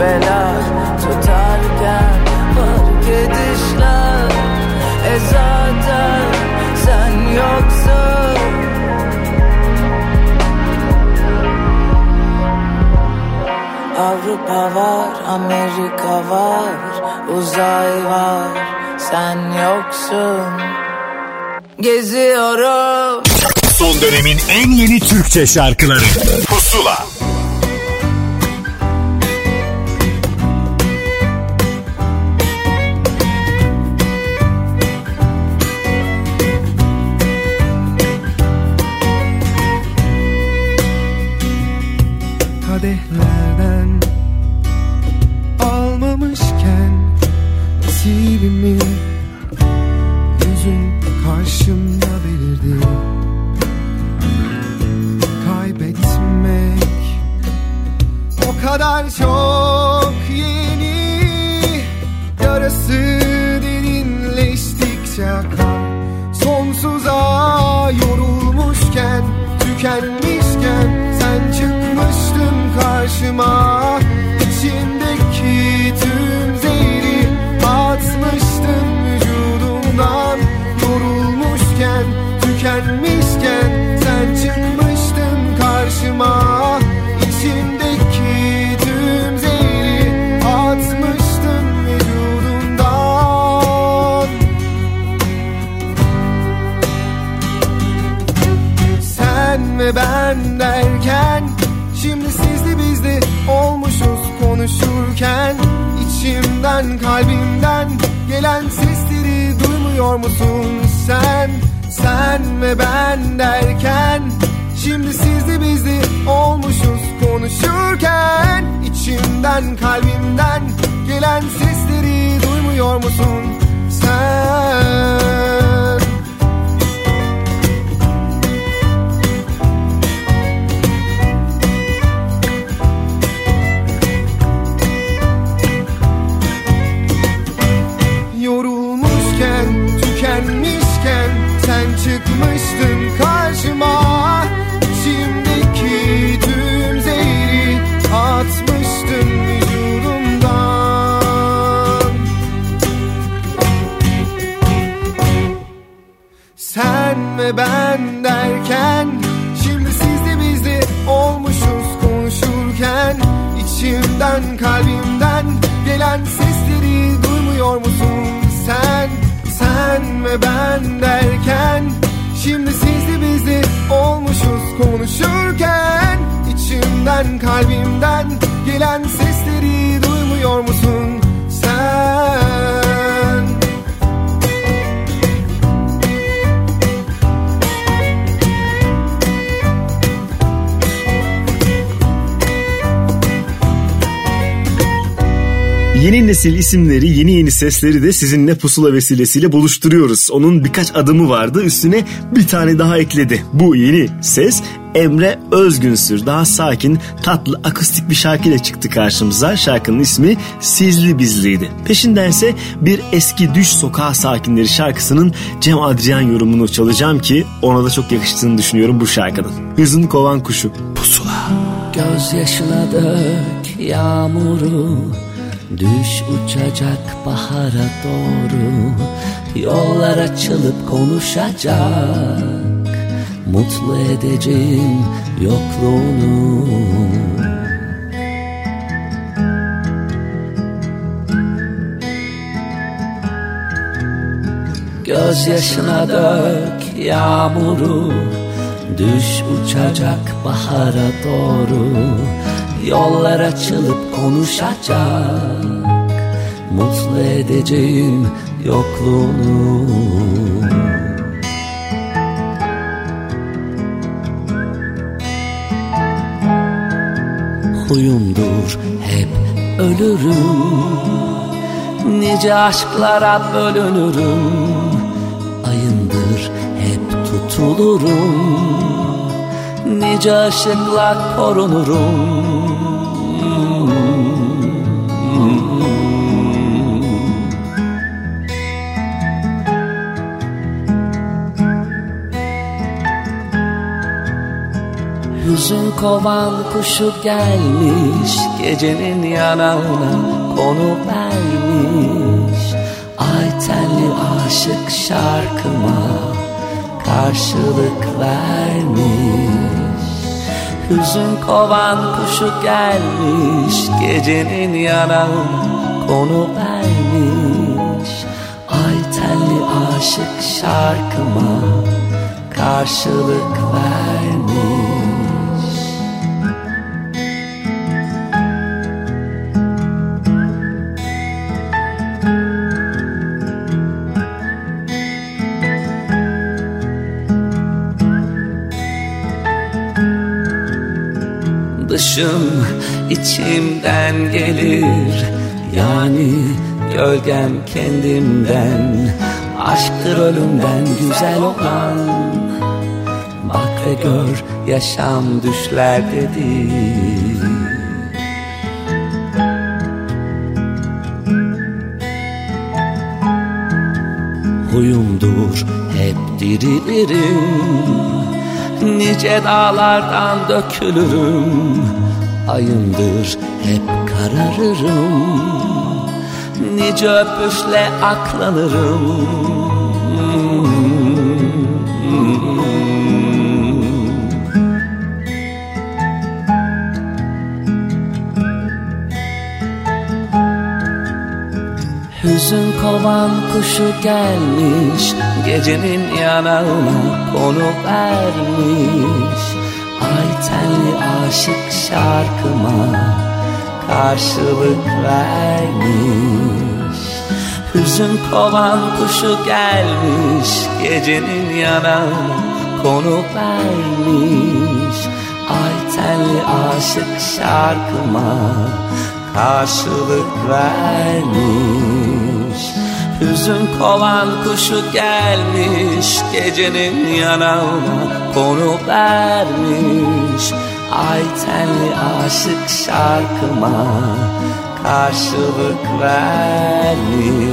bela tutarken Fark edişler e zaten sen yoksun Avrupa var, Amerika var, uzay var, sen yoksun. Geziyorum. Son dönemin en yeni Türkçe şarkıları Pusula kadar çok yeni yarası derinleştikçe akar. Sonsuza yorulmuşken tükenmişken sen çıkmıştın karşıma içimden kalbimden gelen sesleri duymuyor musun sen? Sen ve ben derken Şimdi sizli bizli olmuşuz konuşurken. İçimden kalbimden gelen sesleri duymuyor musun sen içimden kalbimden gelen sesleri duymuyor musun sen? Sen ve ben derken Şimdi sizli bizli olmuşuz konuşurken. İçimden kalbimden gelen sesleri duymuyor musun nesil isimleri, yeni yeni sesleri de sizinle pusula vesilesiyle buluşturuyoruz. Onun birkaç adımı vardı, üstüne bir tane daha ekledi. Bu yeni ses Emre Özgünsür. Daha sakin, tatlı, akustik bir şarkıyla çıktı karşımıza. Şarkının ismi Sizli Bizliydi. Peşinden ise bir eski Düş Sokağı Sakinleri şarkısının Cem Adrian yorumunu çalacağım ki ona da çok yakıştığını düşünüyorum bu şarkının. Hızın Kovan Kuşu. Pusula. Gözyaşına dök yağmuru Düş uçacak bahara doğru. Yollar açılıp konuşacak. Mutlu edeceğim yokluğunu. Gözyaşına dök yağmuru. Düş uçacak bahara doğru Yollar açılıp konuşacak. Mutlu edeceğim yokluğunu Huyumdur hep ölürüm. Nice aşklara bölünürüm. Ayındır hep tutulurum Nice ışıkla korunurum. Hüzün kovan kuşu gelmiş Gecenin yanağına konu vermiş. Ay tenli aşık şarkıma karşılık vermiş Hüzün kovan kuşu gelmiş Gecenin yanağına konu vermiş. Ay tenli aşık şarkıma karşılık vermiş Dışım içimden gelir. Yani gölgem kendimden Aşktır ölümden güzel olan. Bak ve gör yaşam düşlerdedir Huyumdur hep dirilirim. Nice dağlardan dökülürüm Ayımdır hep kararırım. Nice öpüşle aklanırım. Hüzün kovan kuşu gelmiş Gecenin yanağına konu vermiş. Ay tenli aşık şarkıma karşılık vermiş. Hüzün kovan kuşu gelmiş Gecenin yanağına konu vermiş. Ay tenli aşık şarkıma karşılık vermiş. Hüzün kovan kuşu gelmiş Gecenin yanağına konu vermiş Ay tenli aşık şarkıma karşılık vermiş.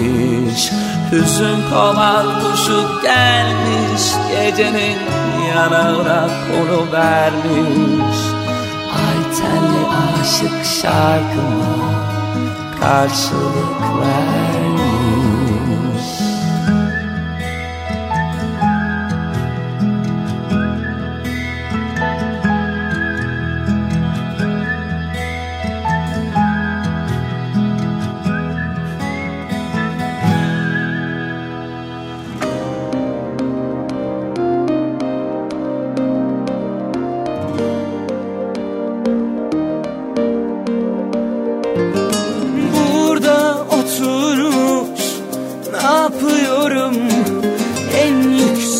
Hüzün kovan kuşu gelmiş Gecenin yanağına konu vermiş. Ay tenli aşık şarkıma karşılık vermiş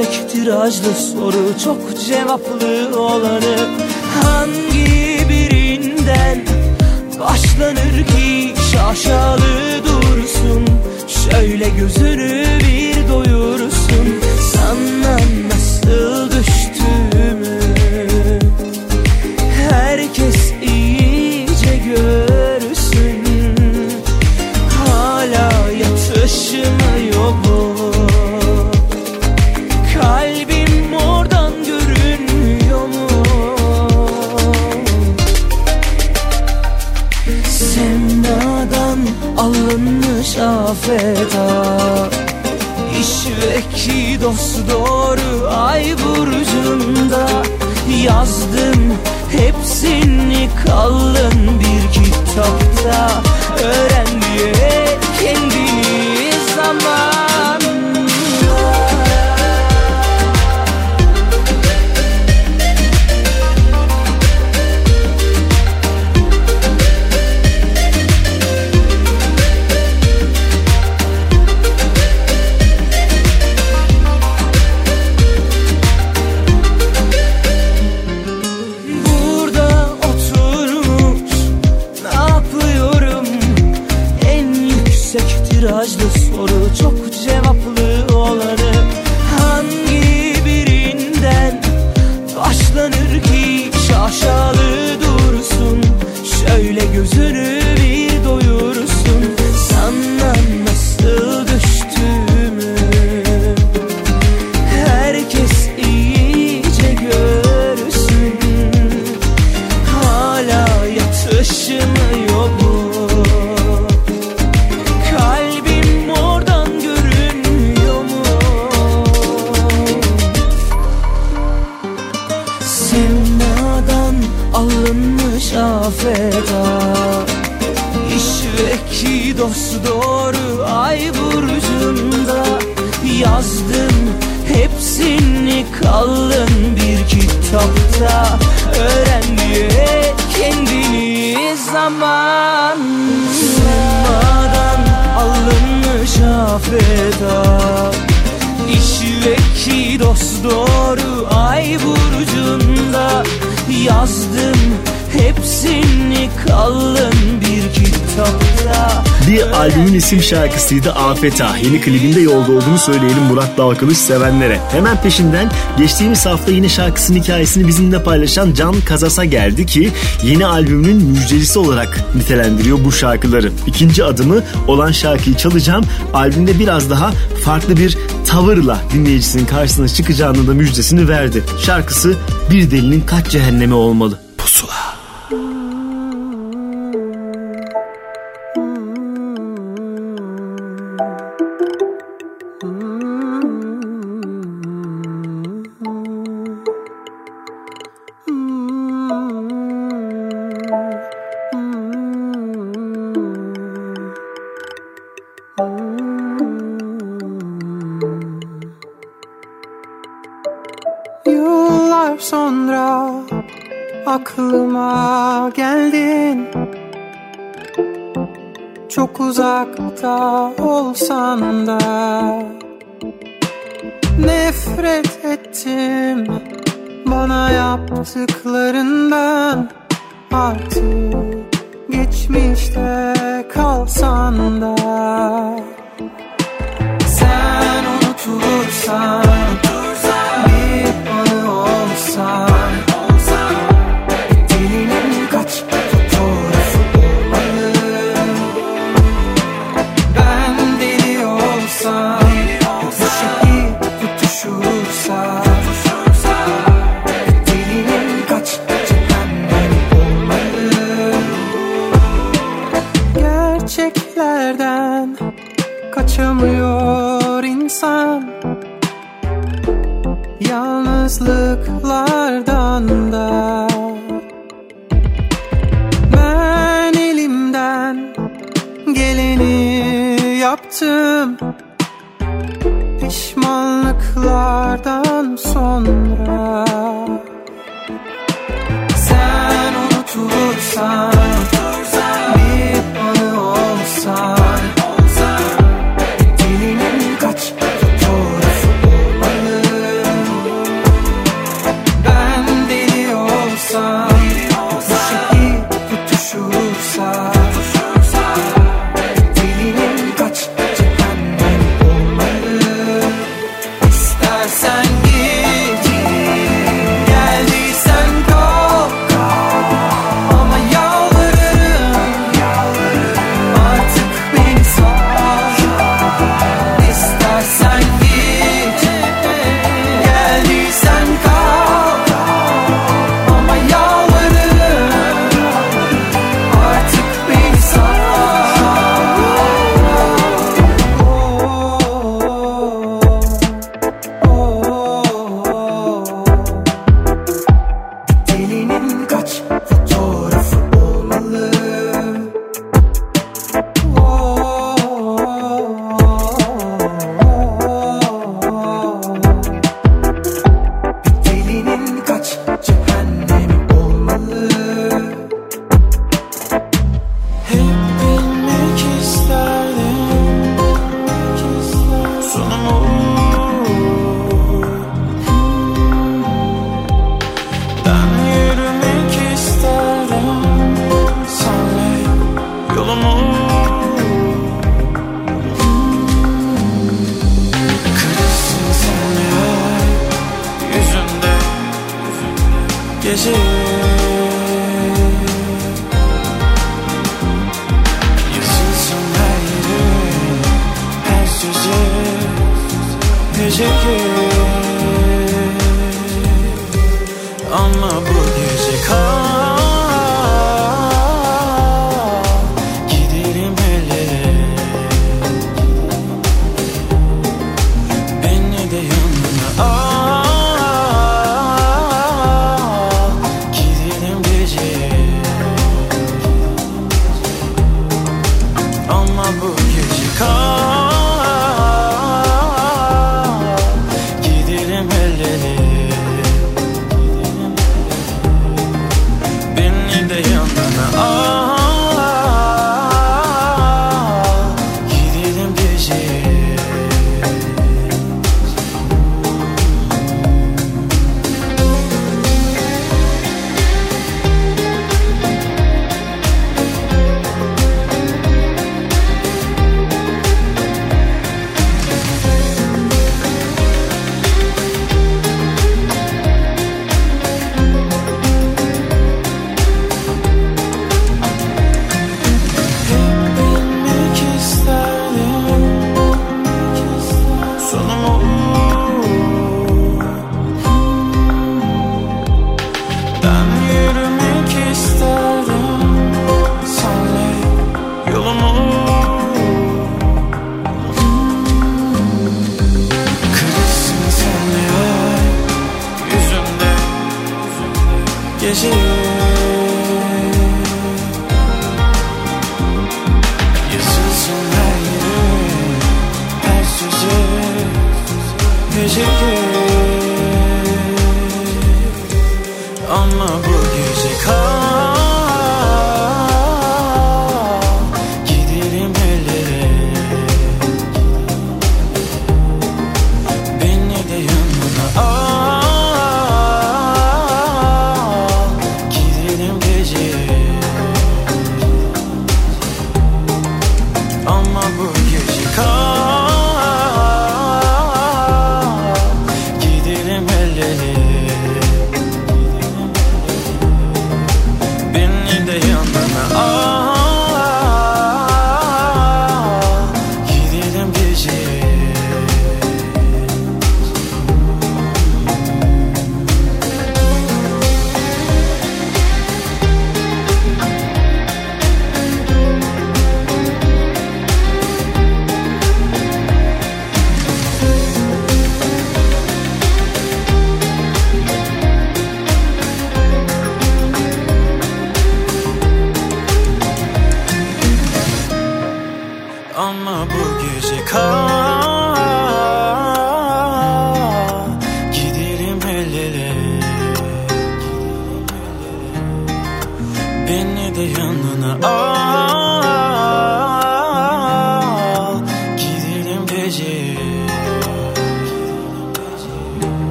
yüksek tirajlı soru çok cevaplı olanı. Hangi birinden başlanır ki şaşalı dursun? Şöyle gözünü bir doyursun. Sana nasıl düştüğümü Sevdadan alınmış afeta. İşvek iki dost doğru ay burcunda. Yazdım hepsini kalın bir kitapta afeta İş ve ki dost doğru ay burcunda. Yazdım hepsini kalın bir kitapta Bir albümün isim şarkısıydı Afeta. Yeni klibinde yolda olduğunu söyleyelim Murat Dalkılıç sevenlere. Hemen peşinden geçtiğimiz hafta yine şarkısının hikayesini bizimle paylaşan Can Kazas'a geldi ki yeni albümünün müjdelisi olarak nitelendiriyor bu şarkıları. İkinci adımı olan şarkıyı çalacağım. Albümde biraz daha farklı bir tavırla dinleyicisinin karşısına çıkacağını da müjdesini verdi. Şarkısı Bir Delinin Kaç Cehennemi Olmalı. Yıllar sonra aklıma geldin. Çok uzakta olsan da Nefret ettim bana yaptıklarından. Artık geçmişte kalsan da Sen unutursan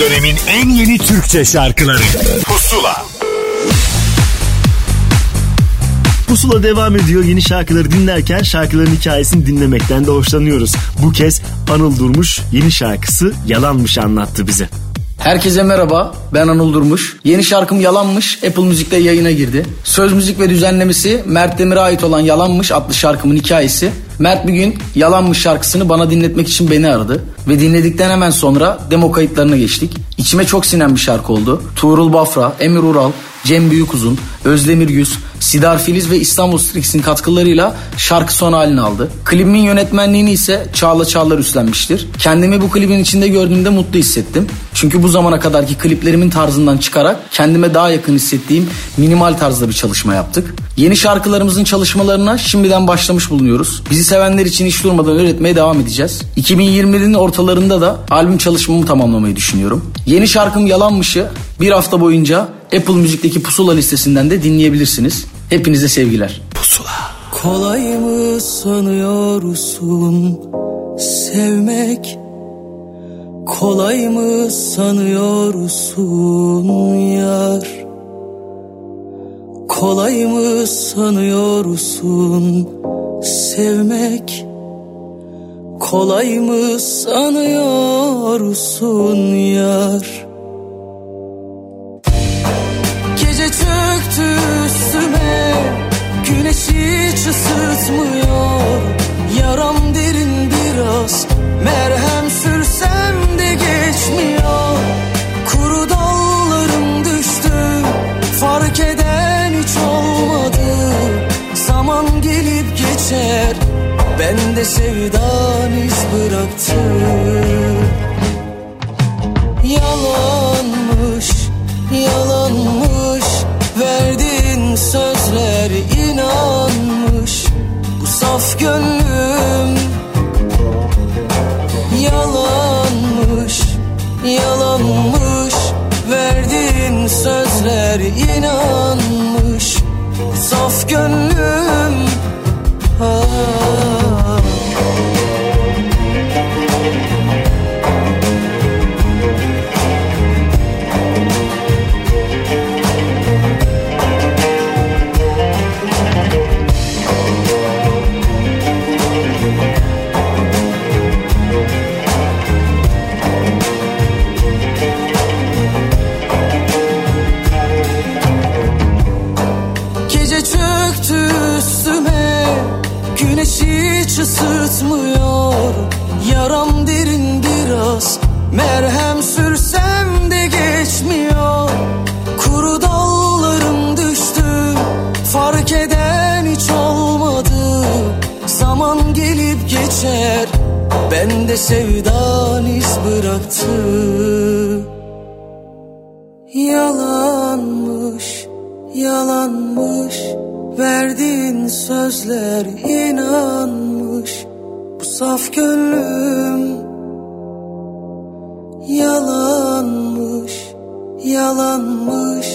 Dönemin en yeni Türkçe şarkıları Pusula Pusula devam ediyor. Yeni şarkıları dinlerken şarkıların hikayesini dinlemekten de hoşlanıyoruz. Bu kez Anıl Durmuş yeni şarkısı Yalanmış anlattı bize. Herkese merhaba. Ben Anıl Durmuş. Yeni şarkım Yalanmış Apple Müzik'te yayına girdi. Söz müzik ve düzenlemesi Mert Demir'e ait olan Yalanmış adlı şarkımın hikayesi. Mert bir gün Yalanmış şarkısını bana dinletmek için beni aradı. Ve dinledikten hemen sonra demo kayıtlarına geçtik. İçime çok sinen bir şarkı oldu. Tuğrul Bafra, Emir Ural, Cem Büyükuzun, Özdemir Yüz, Sidar Filiz ve İstanbul Strix'in katkılarıyla şarkı son halini aldı. Klibimin yönetmenliğini ise Çağla Çağlar üstlenmiştir. Kendimi bu klibin içinde gördüğümde mutlu hissettim. Çünkü bu zamana kadarki kliplerimin tarzından çıkarak kendime daha yakın hissettiğim minimal tarzda bir çalışma yaptık. Yeni şarkılarımızın çalışmalarına şimdiden başlamış bulunuyoruz. Bizi sevenler için hiç durmadan üretmeye devam edeceğiz. 2021'in ortalarında da albüm çalışmamı tamamlamayı düşünüyorum. Yeni şarkım Yalanmış'ı bir hafta boyunca Apple Müzik'teki Pusula listesinden de dinleyebilirsiniz. Hepinize sevgiler. Kolay mı sanıyorsun sevmek? Kolay mı sanıyorsun yar? Kolay mı sanıyorsun sevmek? Kolay mı sanıyorsun yar? Hiç ısıtmıyor. Yaram derin biraz. Merhem sürsem de geçmiyor. Kuru dallarım düştü. Fark eden hiç olmadı. Zaman gelip geçer. Ben de sevdan iz bıraktı Saf gönlüm Yalanmış, yalanmış Verdiğin sözler inanmış saf gönlüm ah. Hiç ısıtmıyor Yaram derin biraz. Merhem sürsem de geçmiyor. Kuru dallarım düştü. Fark eden hiç olmadı. Zaman gelip geçer. Ben de sevdan iz bıraktı. Yalanmış, yalanmış Verdiğin sözler inanmış Bu saf gönlüm Yalanmış, yalanmış.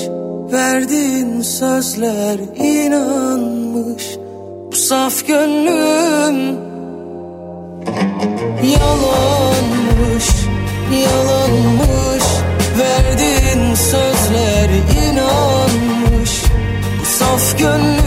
Verdiğin sözler inanmış Bu saf gönlüm Yalanmış, yalanmış. Verdiğin sözler inanmış Bu saf gönlüm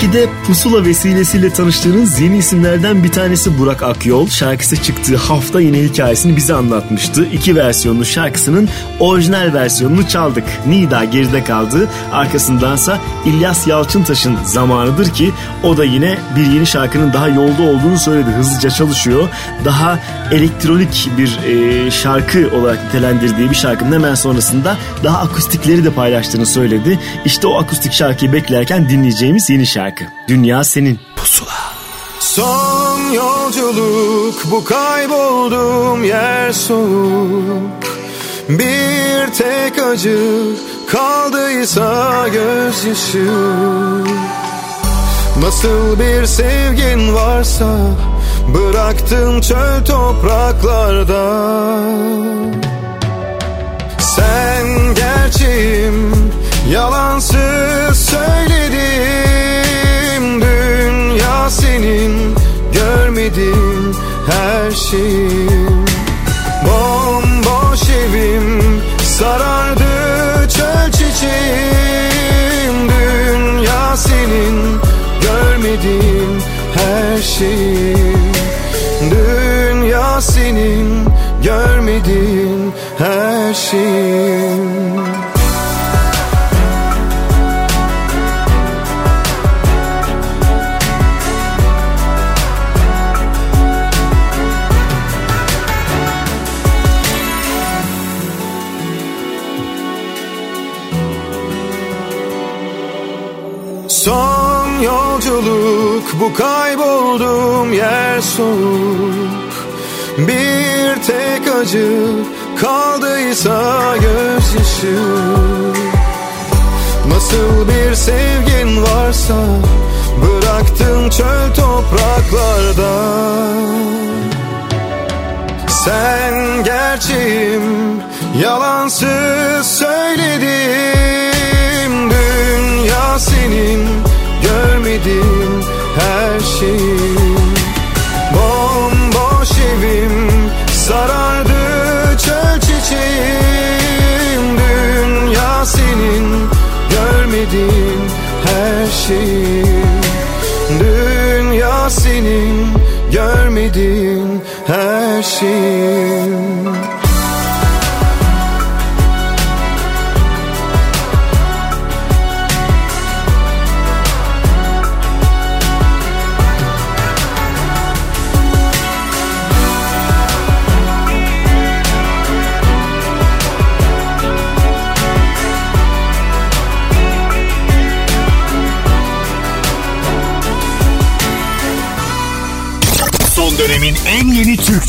Belki de Pusula vesilesiyle tanıştığınız yeni isimlerden bir tanesi Burak Akyol. Şarkısı çıktığı hafta yine hikayesini bize anlatmıştı. İki versiyonlu şarkısının orijinal versiyonunu çaldık. Nida geride kaldı. Arkasındansa İlyas Yalçıntaş'ın zamanıdır ki o da yine bir yeni şarkının daha yolda olduğunu söyledi. Hızlıca çalışıyor. Daha elektronik bir e, şarkı olarak nitelendirdiği bir şarkının hemen sonrasında daha akustikleri de paylaştığını söyledi. İşte o akustik şarkıyı beklerken dinleyeceğimiz yeni şarkı. Dünya senin. Pusula. Son yolculuk bu kaybolduğum yer soğuk Bir tek acı kaldıysa gözyaşı Nasıl bir sevgin varsa bıraktım çöl topraklarda Sen gerçeğim yalansız söyledim Senin görmedim her şeyim. Bomboş evim sarardı çöl çiçeğim. Dünya senin görmedim her şeyim. Dünya senin görmedin her şeyim Bu kaybolduğum yer soğuk. Bir tek acı kaldıysa gözyaşı. Nasıl bir sevgin varsa Bıraktın çöl topraklarda. Sen gerçeğim Yalansız söyledim Dünya senin Görmedim her şeyin Bomboş evim Sarardı çöl çiçeğim. Dünya senin Görmedin her şeyin Dünya senin Görmedin her şeyin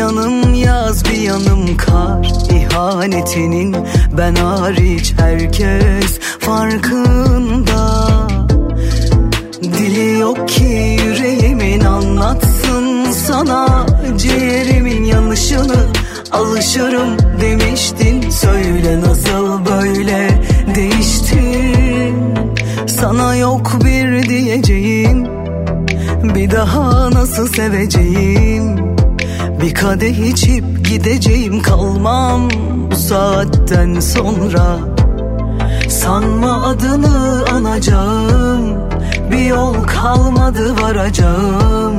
yanım yaz bir yanım kar. İhanetinin ben hariç herkes farkında. Dili yok ki yüreğimin anlatsın sana. Ciğerimin yanışını alışırım demiştin. Söyle nasıl böyle değiştin? Sana yok bir diyeceğim Bir daha nasıl seveceğim Bir kadeh içip gideceğim kalmam Bu saatten sonra. Sanma adını anacağım Bir yol kalmadı varacağım.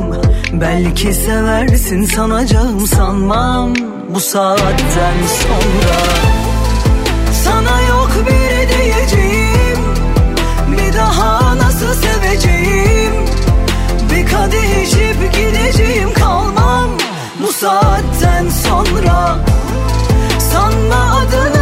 Belki seversin sanacağım sanmam Bu saatten sonra. Sana yok bir diyeceğim Bir daha nasıl seveceğim? Bir kadeh içip gideceğim kalmam Bu saatten sonra Sanma adını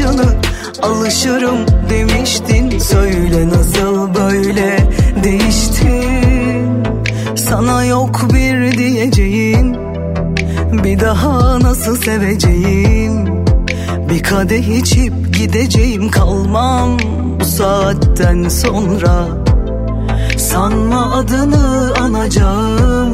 Yanışını alışırım demiştin. Söyle nasıl böyle değiştin? Sana yok bir diyeceğim. Bir daha nasıl seveceğim? Bir kadeh içip gideceğim kalmam Bu saatten sonra. Sanma adını anacağım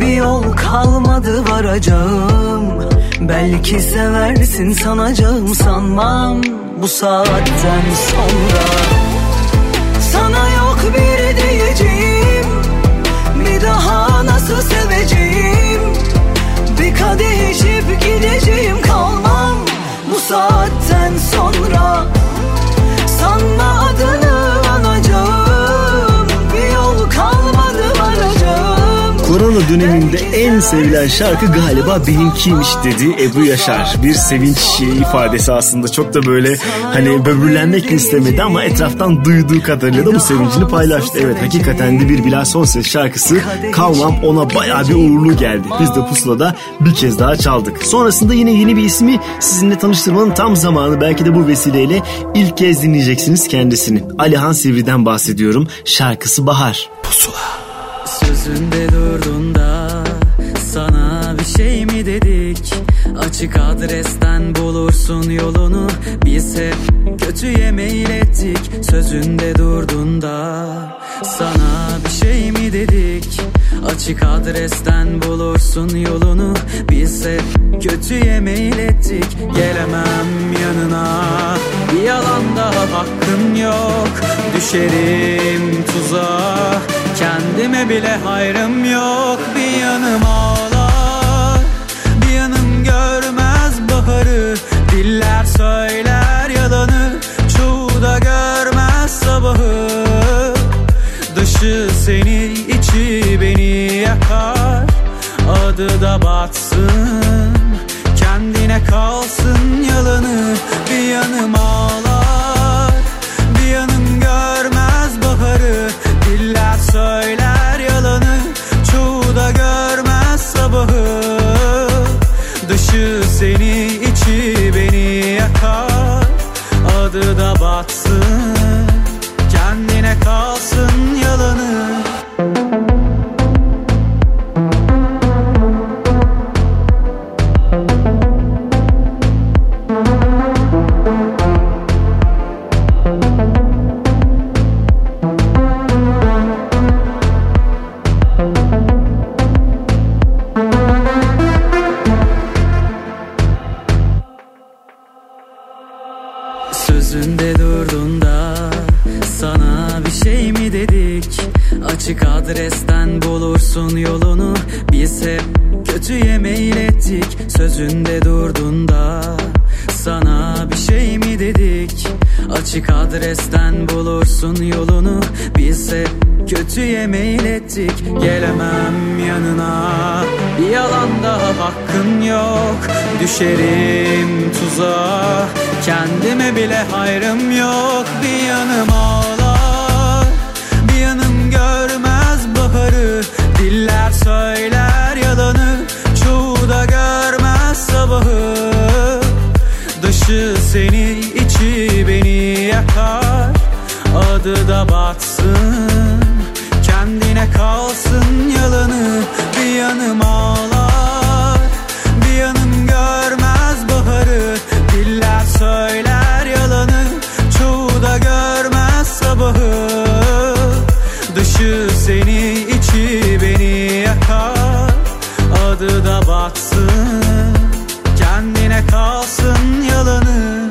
Bir yol kalmadı varacağım Belki seversin sanacağım sanmam Bu saatten sonra. Sana yok bir diyeceğim Bir daha nasıl seveceğim? Bir kadeh içip döneminde en sevilen şarkı galiba benimkiymiş dedi Ebru Yaşar. Bir sevinç ifadesi aslında çok da böyle hani böbürlenmek istemedi ama etraftan duyduğu kadarıyla da bu sevincini paylaştı. Evet hakikaten de bir Bilal Sonses şarkısı Kalmam ona baya bir uğurlu geldi. Biz de Pusula'da bir kez daha çaldık. Sonrasında yine yeni bir ismi sizinle tanıştırmanın tam zamanı belki de bu vesileyle ilk kez dinleyeceksiniz kendisini. Alihan Sivri'den bahsediyorum. Şarkısı Bahar. Pusula. Sözünde durdun da sana bir şey mi dedik? Açık adresten bulursun yolunu. Biz hep kötüye meylettik. Sözünde durdun da Sana bir şey mi dedik? Açık adresten bulursun yolunu. Biz hep kötüye meylettik. Gelemem yanına. Bir yalan daha hakkın yok. Düşerim tuzağa Kendime bile hayrım yok. Bir yanım ağlar Bir yanım görmez baharı. Diller söyler yalanı Çoğu da görmez sabahı. Dışı seni içi beni yakar. Adı da batsın Kendine kalsın yalanı. Bir yanım ağlar Bir yanım görmez söyler yalanı Çoğu da görmez sabahı. Dışı seni içi beni yakar Adı da batsın. Kendine kalsın yalanı Açık adresten bulursun yolunu. Biz hep kötüye meylettik Sözünde durdun da sana bir şey mi dedik? Açık adresten bulursun yolunu. Biz hep kötüye meylettik Gelemem yanına. Bir yalan daha hakkın yok Düşerim tuzağa. Kendime bile hayrım yok Bir yanım söyler yalanı Çoğu da görmez sabahı. Dışı seni içi beni yakar. Adı da batsın Kendine kalsın yalanı. Bir yanım ağlar Adı da batsın. Kendine kalsın yalanı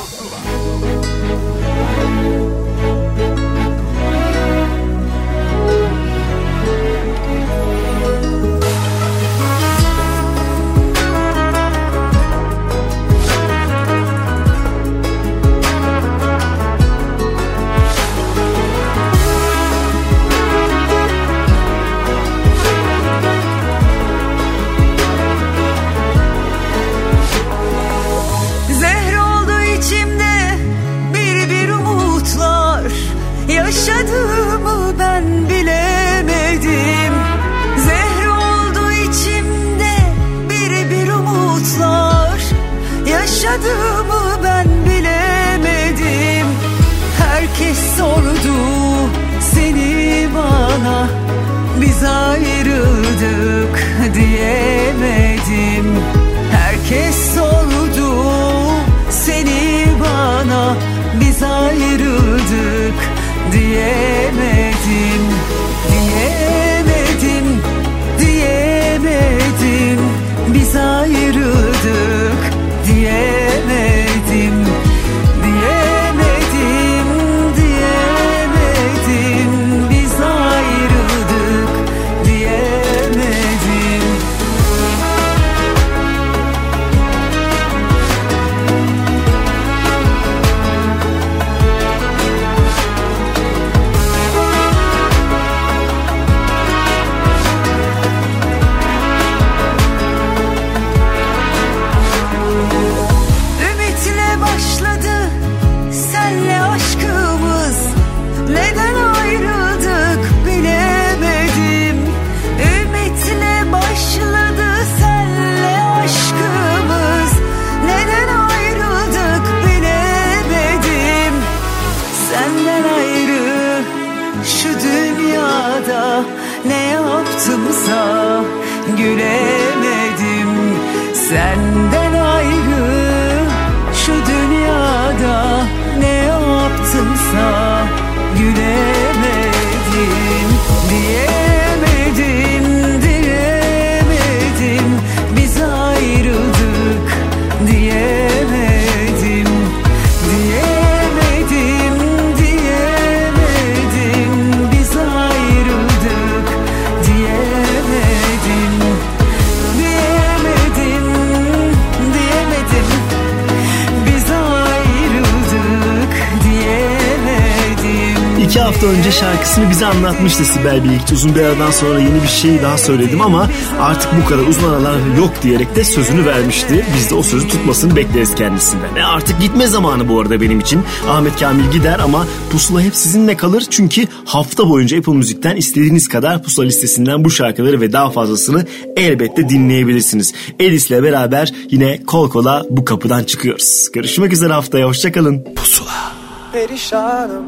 Uzun bir aradan sonra yeni bir şey daha söyledim ama artık bu kadar uzun aralar yok diyerek de sözünü vermişti. Biz de o sözü tutmasını bekleriz kendisinden. E artık gitme zamanı bu arada benim için. Ahmet Kamil gider ama pusula hep sizinle kalır. Çünkü hafta boyunca Apple Müzik'ten istediğiniz kadar pusula listesinden bu şarkıları ve daha fazlasını elbette dinleyebilirsiniz. Edis'le beraber yine kol kola bu kapıdan çıkıyoruz. Görüşmek üzere haftaya hoşçakalın. Pusula. perişanım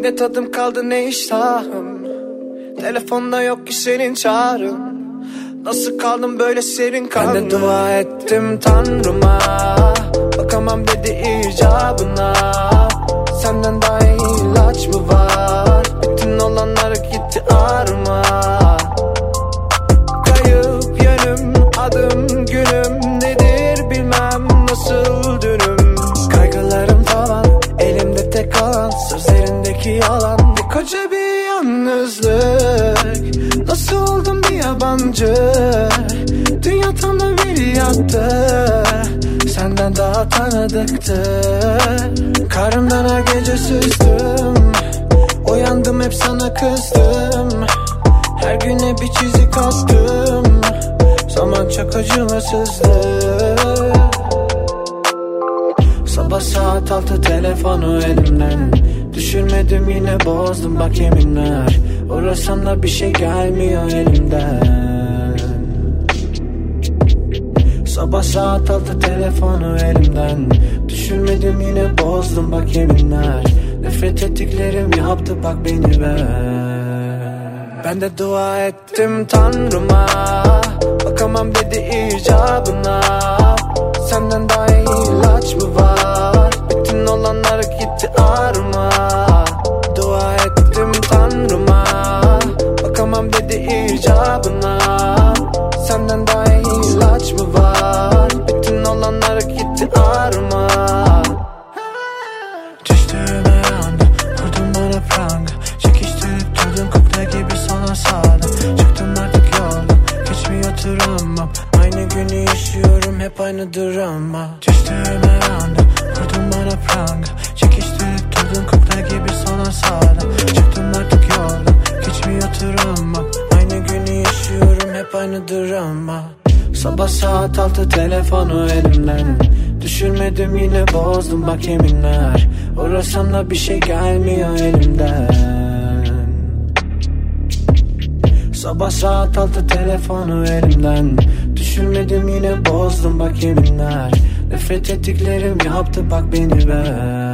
Ne tadım kaldı ne iştahım Telefonda yok ki senin çağrın. Nasıl kaldım böyle serin kanlı Ben de dua ettim tanrıma. Bakamam dedi icabına. Senden daha iyi ilaç mı var? Bütün olanlar gitti ağrıma Kayıp yönüm adım günüm Nedir bilmem. Nasıl dünüm Kaygılarım tavan elimde tek kalan Sözlerindeki yalan. Bir koca bir yalnızlık Nasıl oldum bir yabancı? Dünya tam da bir yattı Senden daha tanıdıktı. Karımdan her gece süzdüm Uyandım hep sana kızdım. Her güne bir çizik attım Zaman çok acımasızdı Sabah saat altı telefonu elimden Düşürmedim yine bozdum bak yeminler Uğrasam da bir şey gelmiyor elimden. Sabah saat altı telefonu elimden. Düşürmedim yine bozdum bak yeminler. Nefret ettiklerim yaptı bak beni ver. Ben de dua ettim tanrıma. Bakamam dedi icabına. Senden daha iyi ilaç mı var? Bütün olanlar gitti ağrıma günü yaşıyorum hep aynı drama. Düştüğüme anda Vurdun bana pranga. Çekiştirip durdun kukla gibi sana sağdım Çıktım artık yoldan Geçmiyor travmam Aynı günü yaşıyorum hep aynı drama. Sabah saat altı telefonu elimden. Düşürmedim yine bozdum bak yeminler. Uğrasam da bir şey gelmiyor elimden. Sabah saat altı telefonu elimden Düşürmedim yine bozdum bak yeminler. Nefret ettiklerim yaptı bak beni ben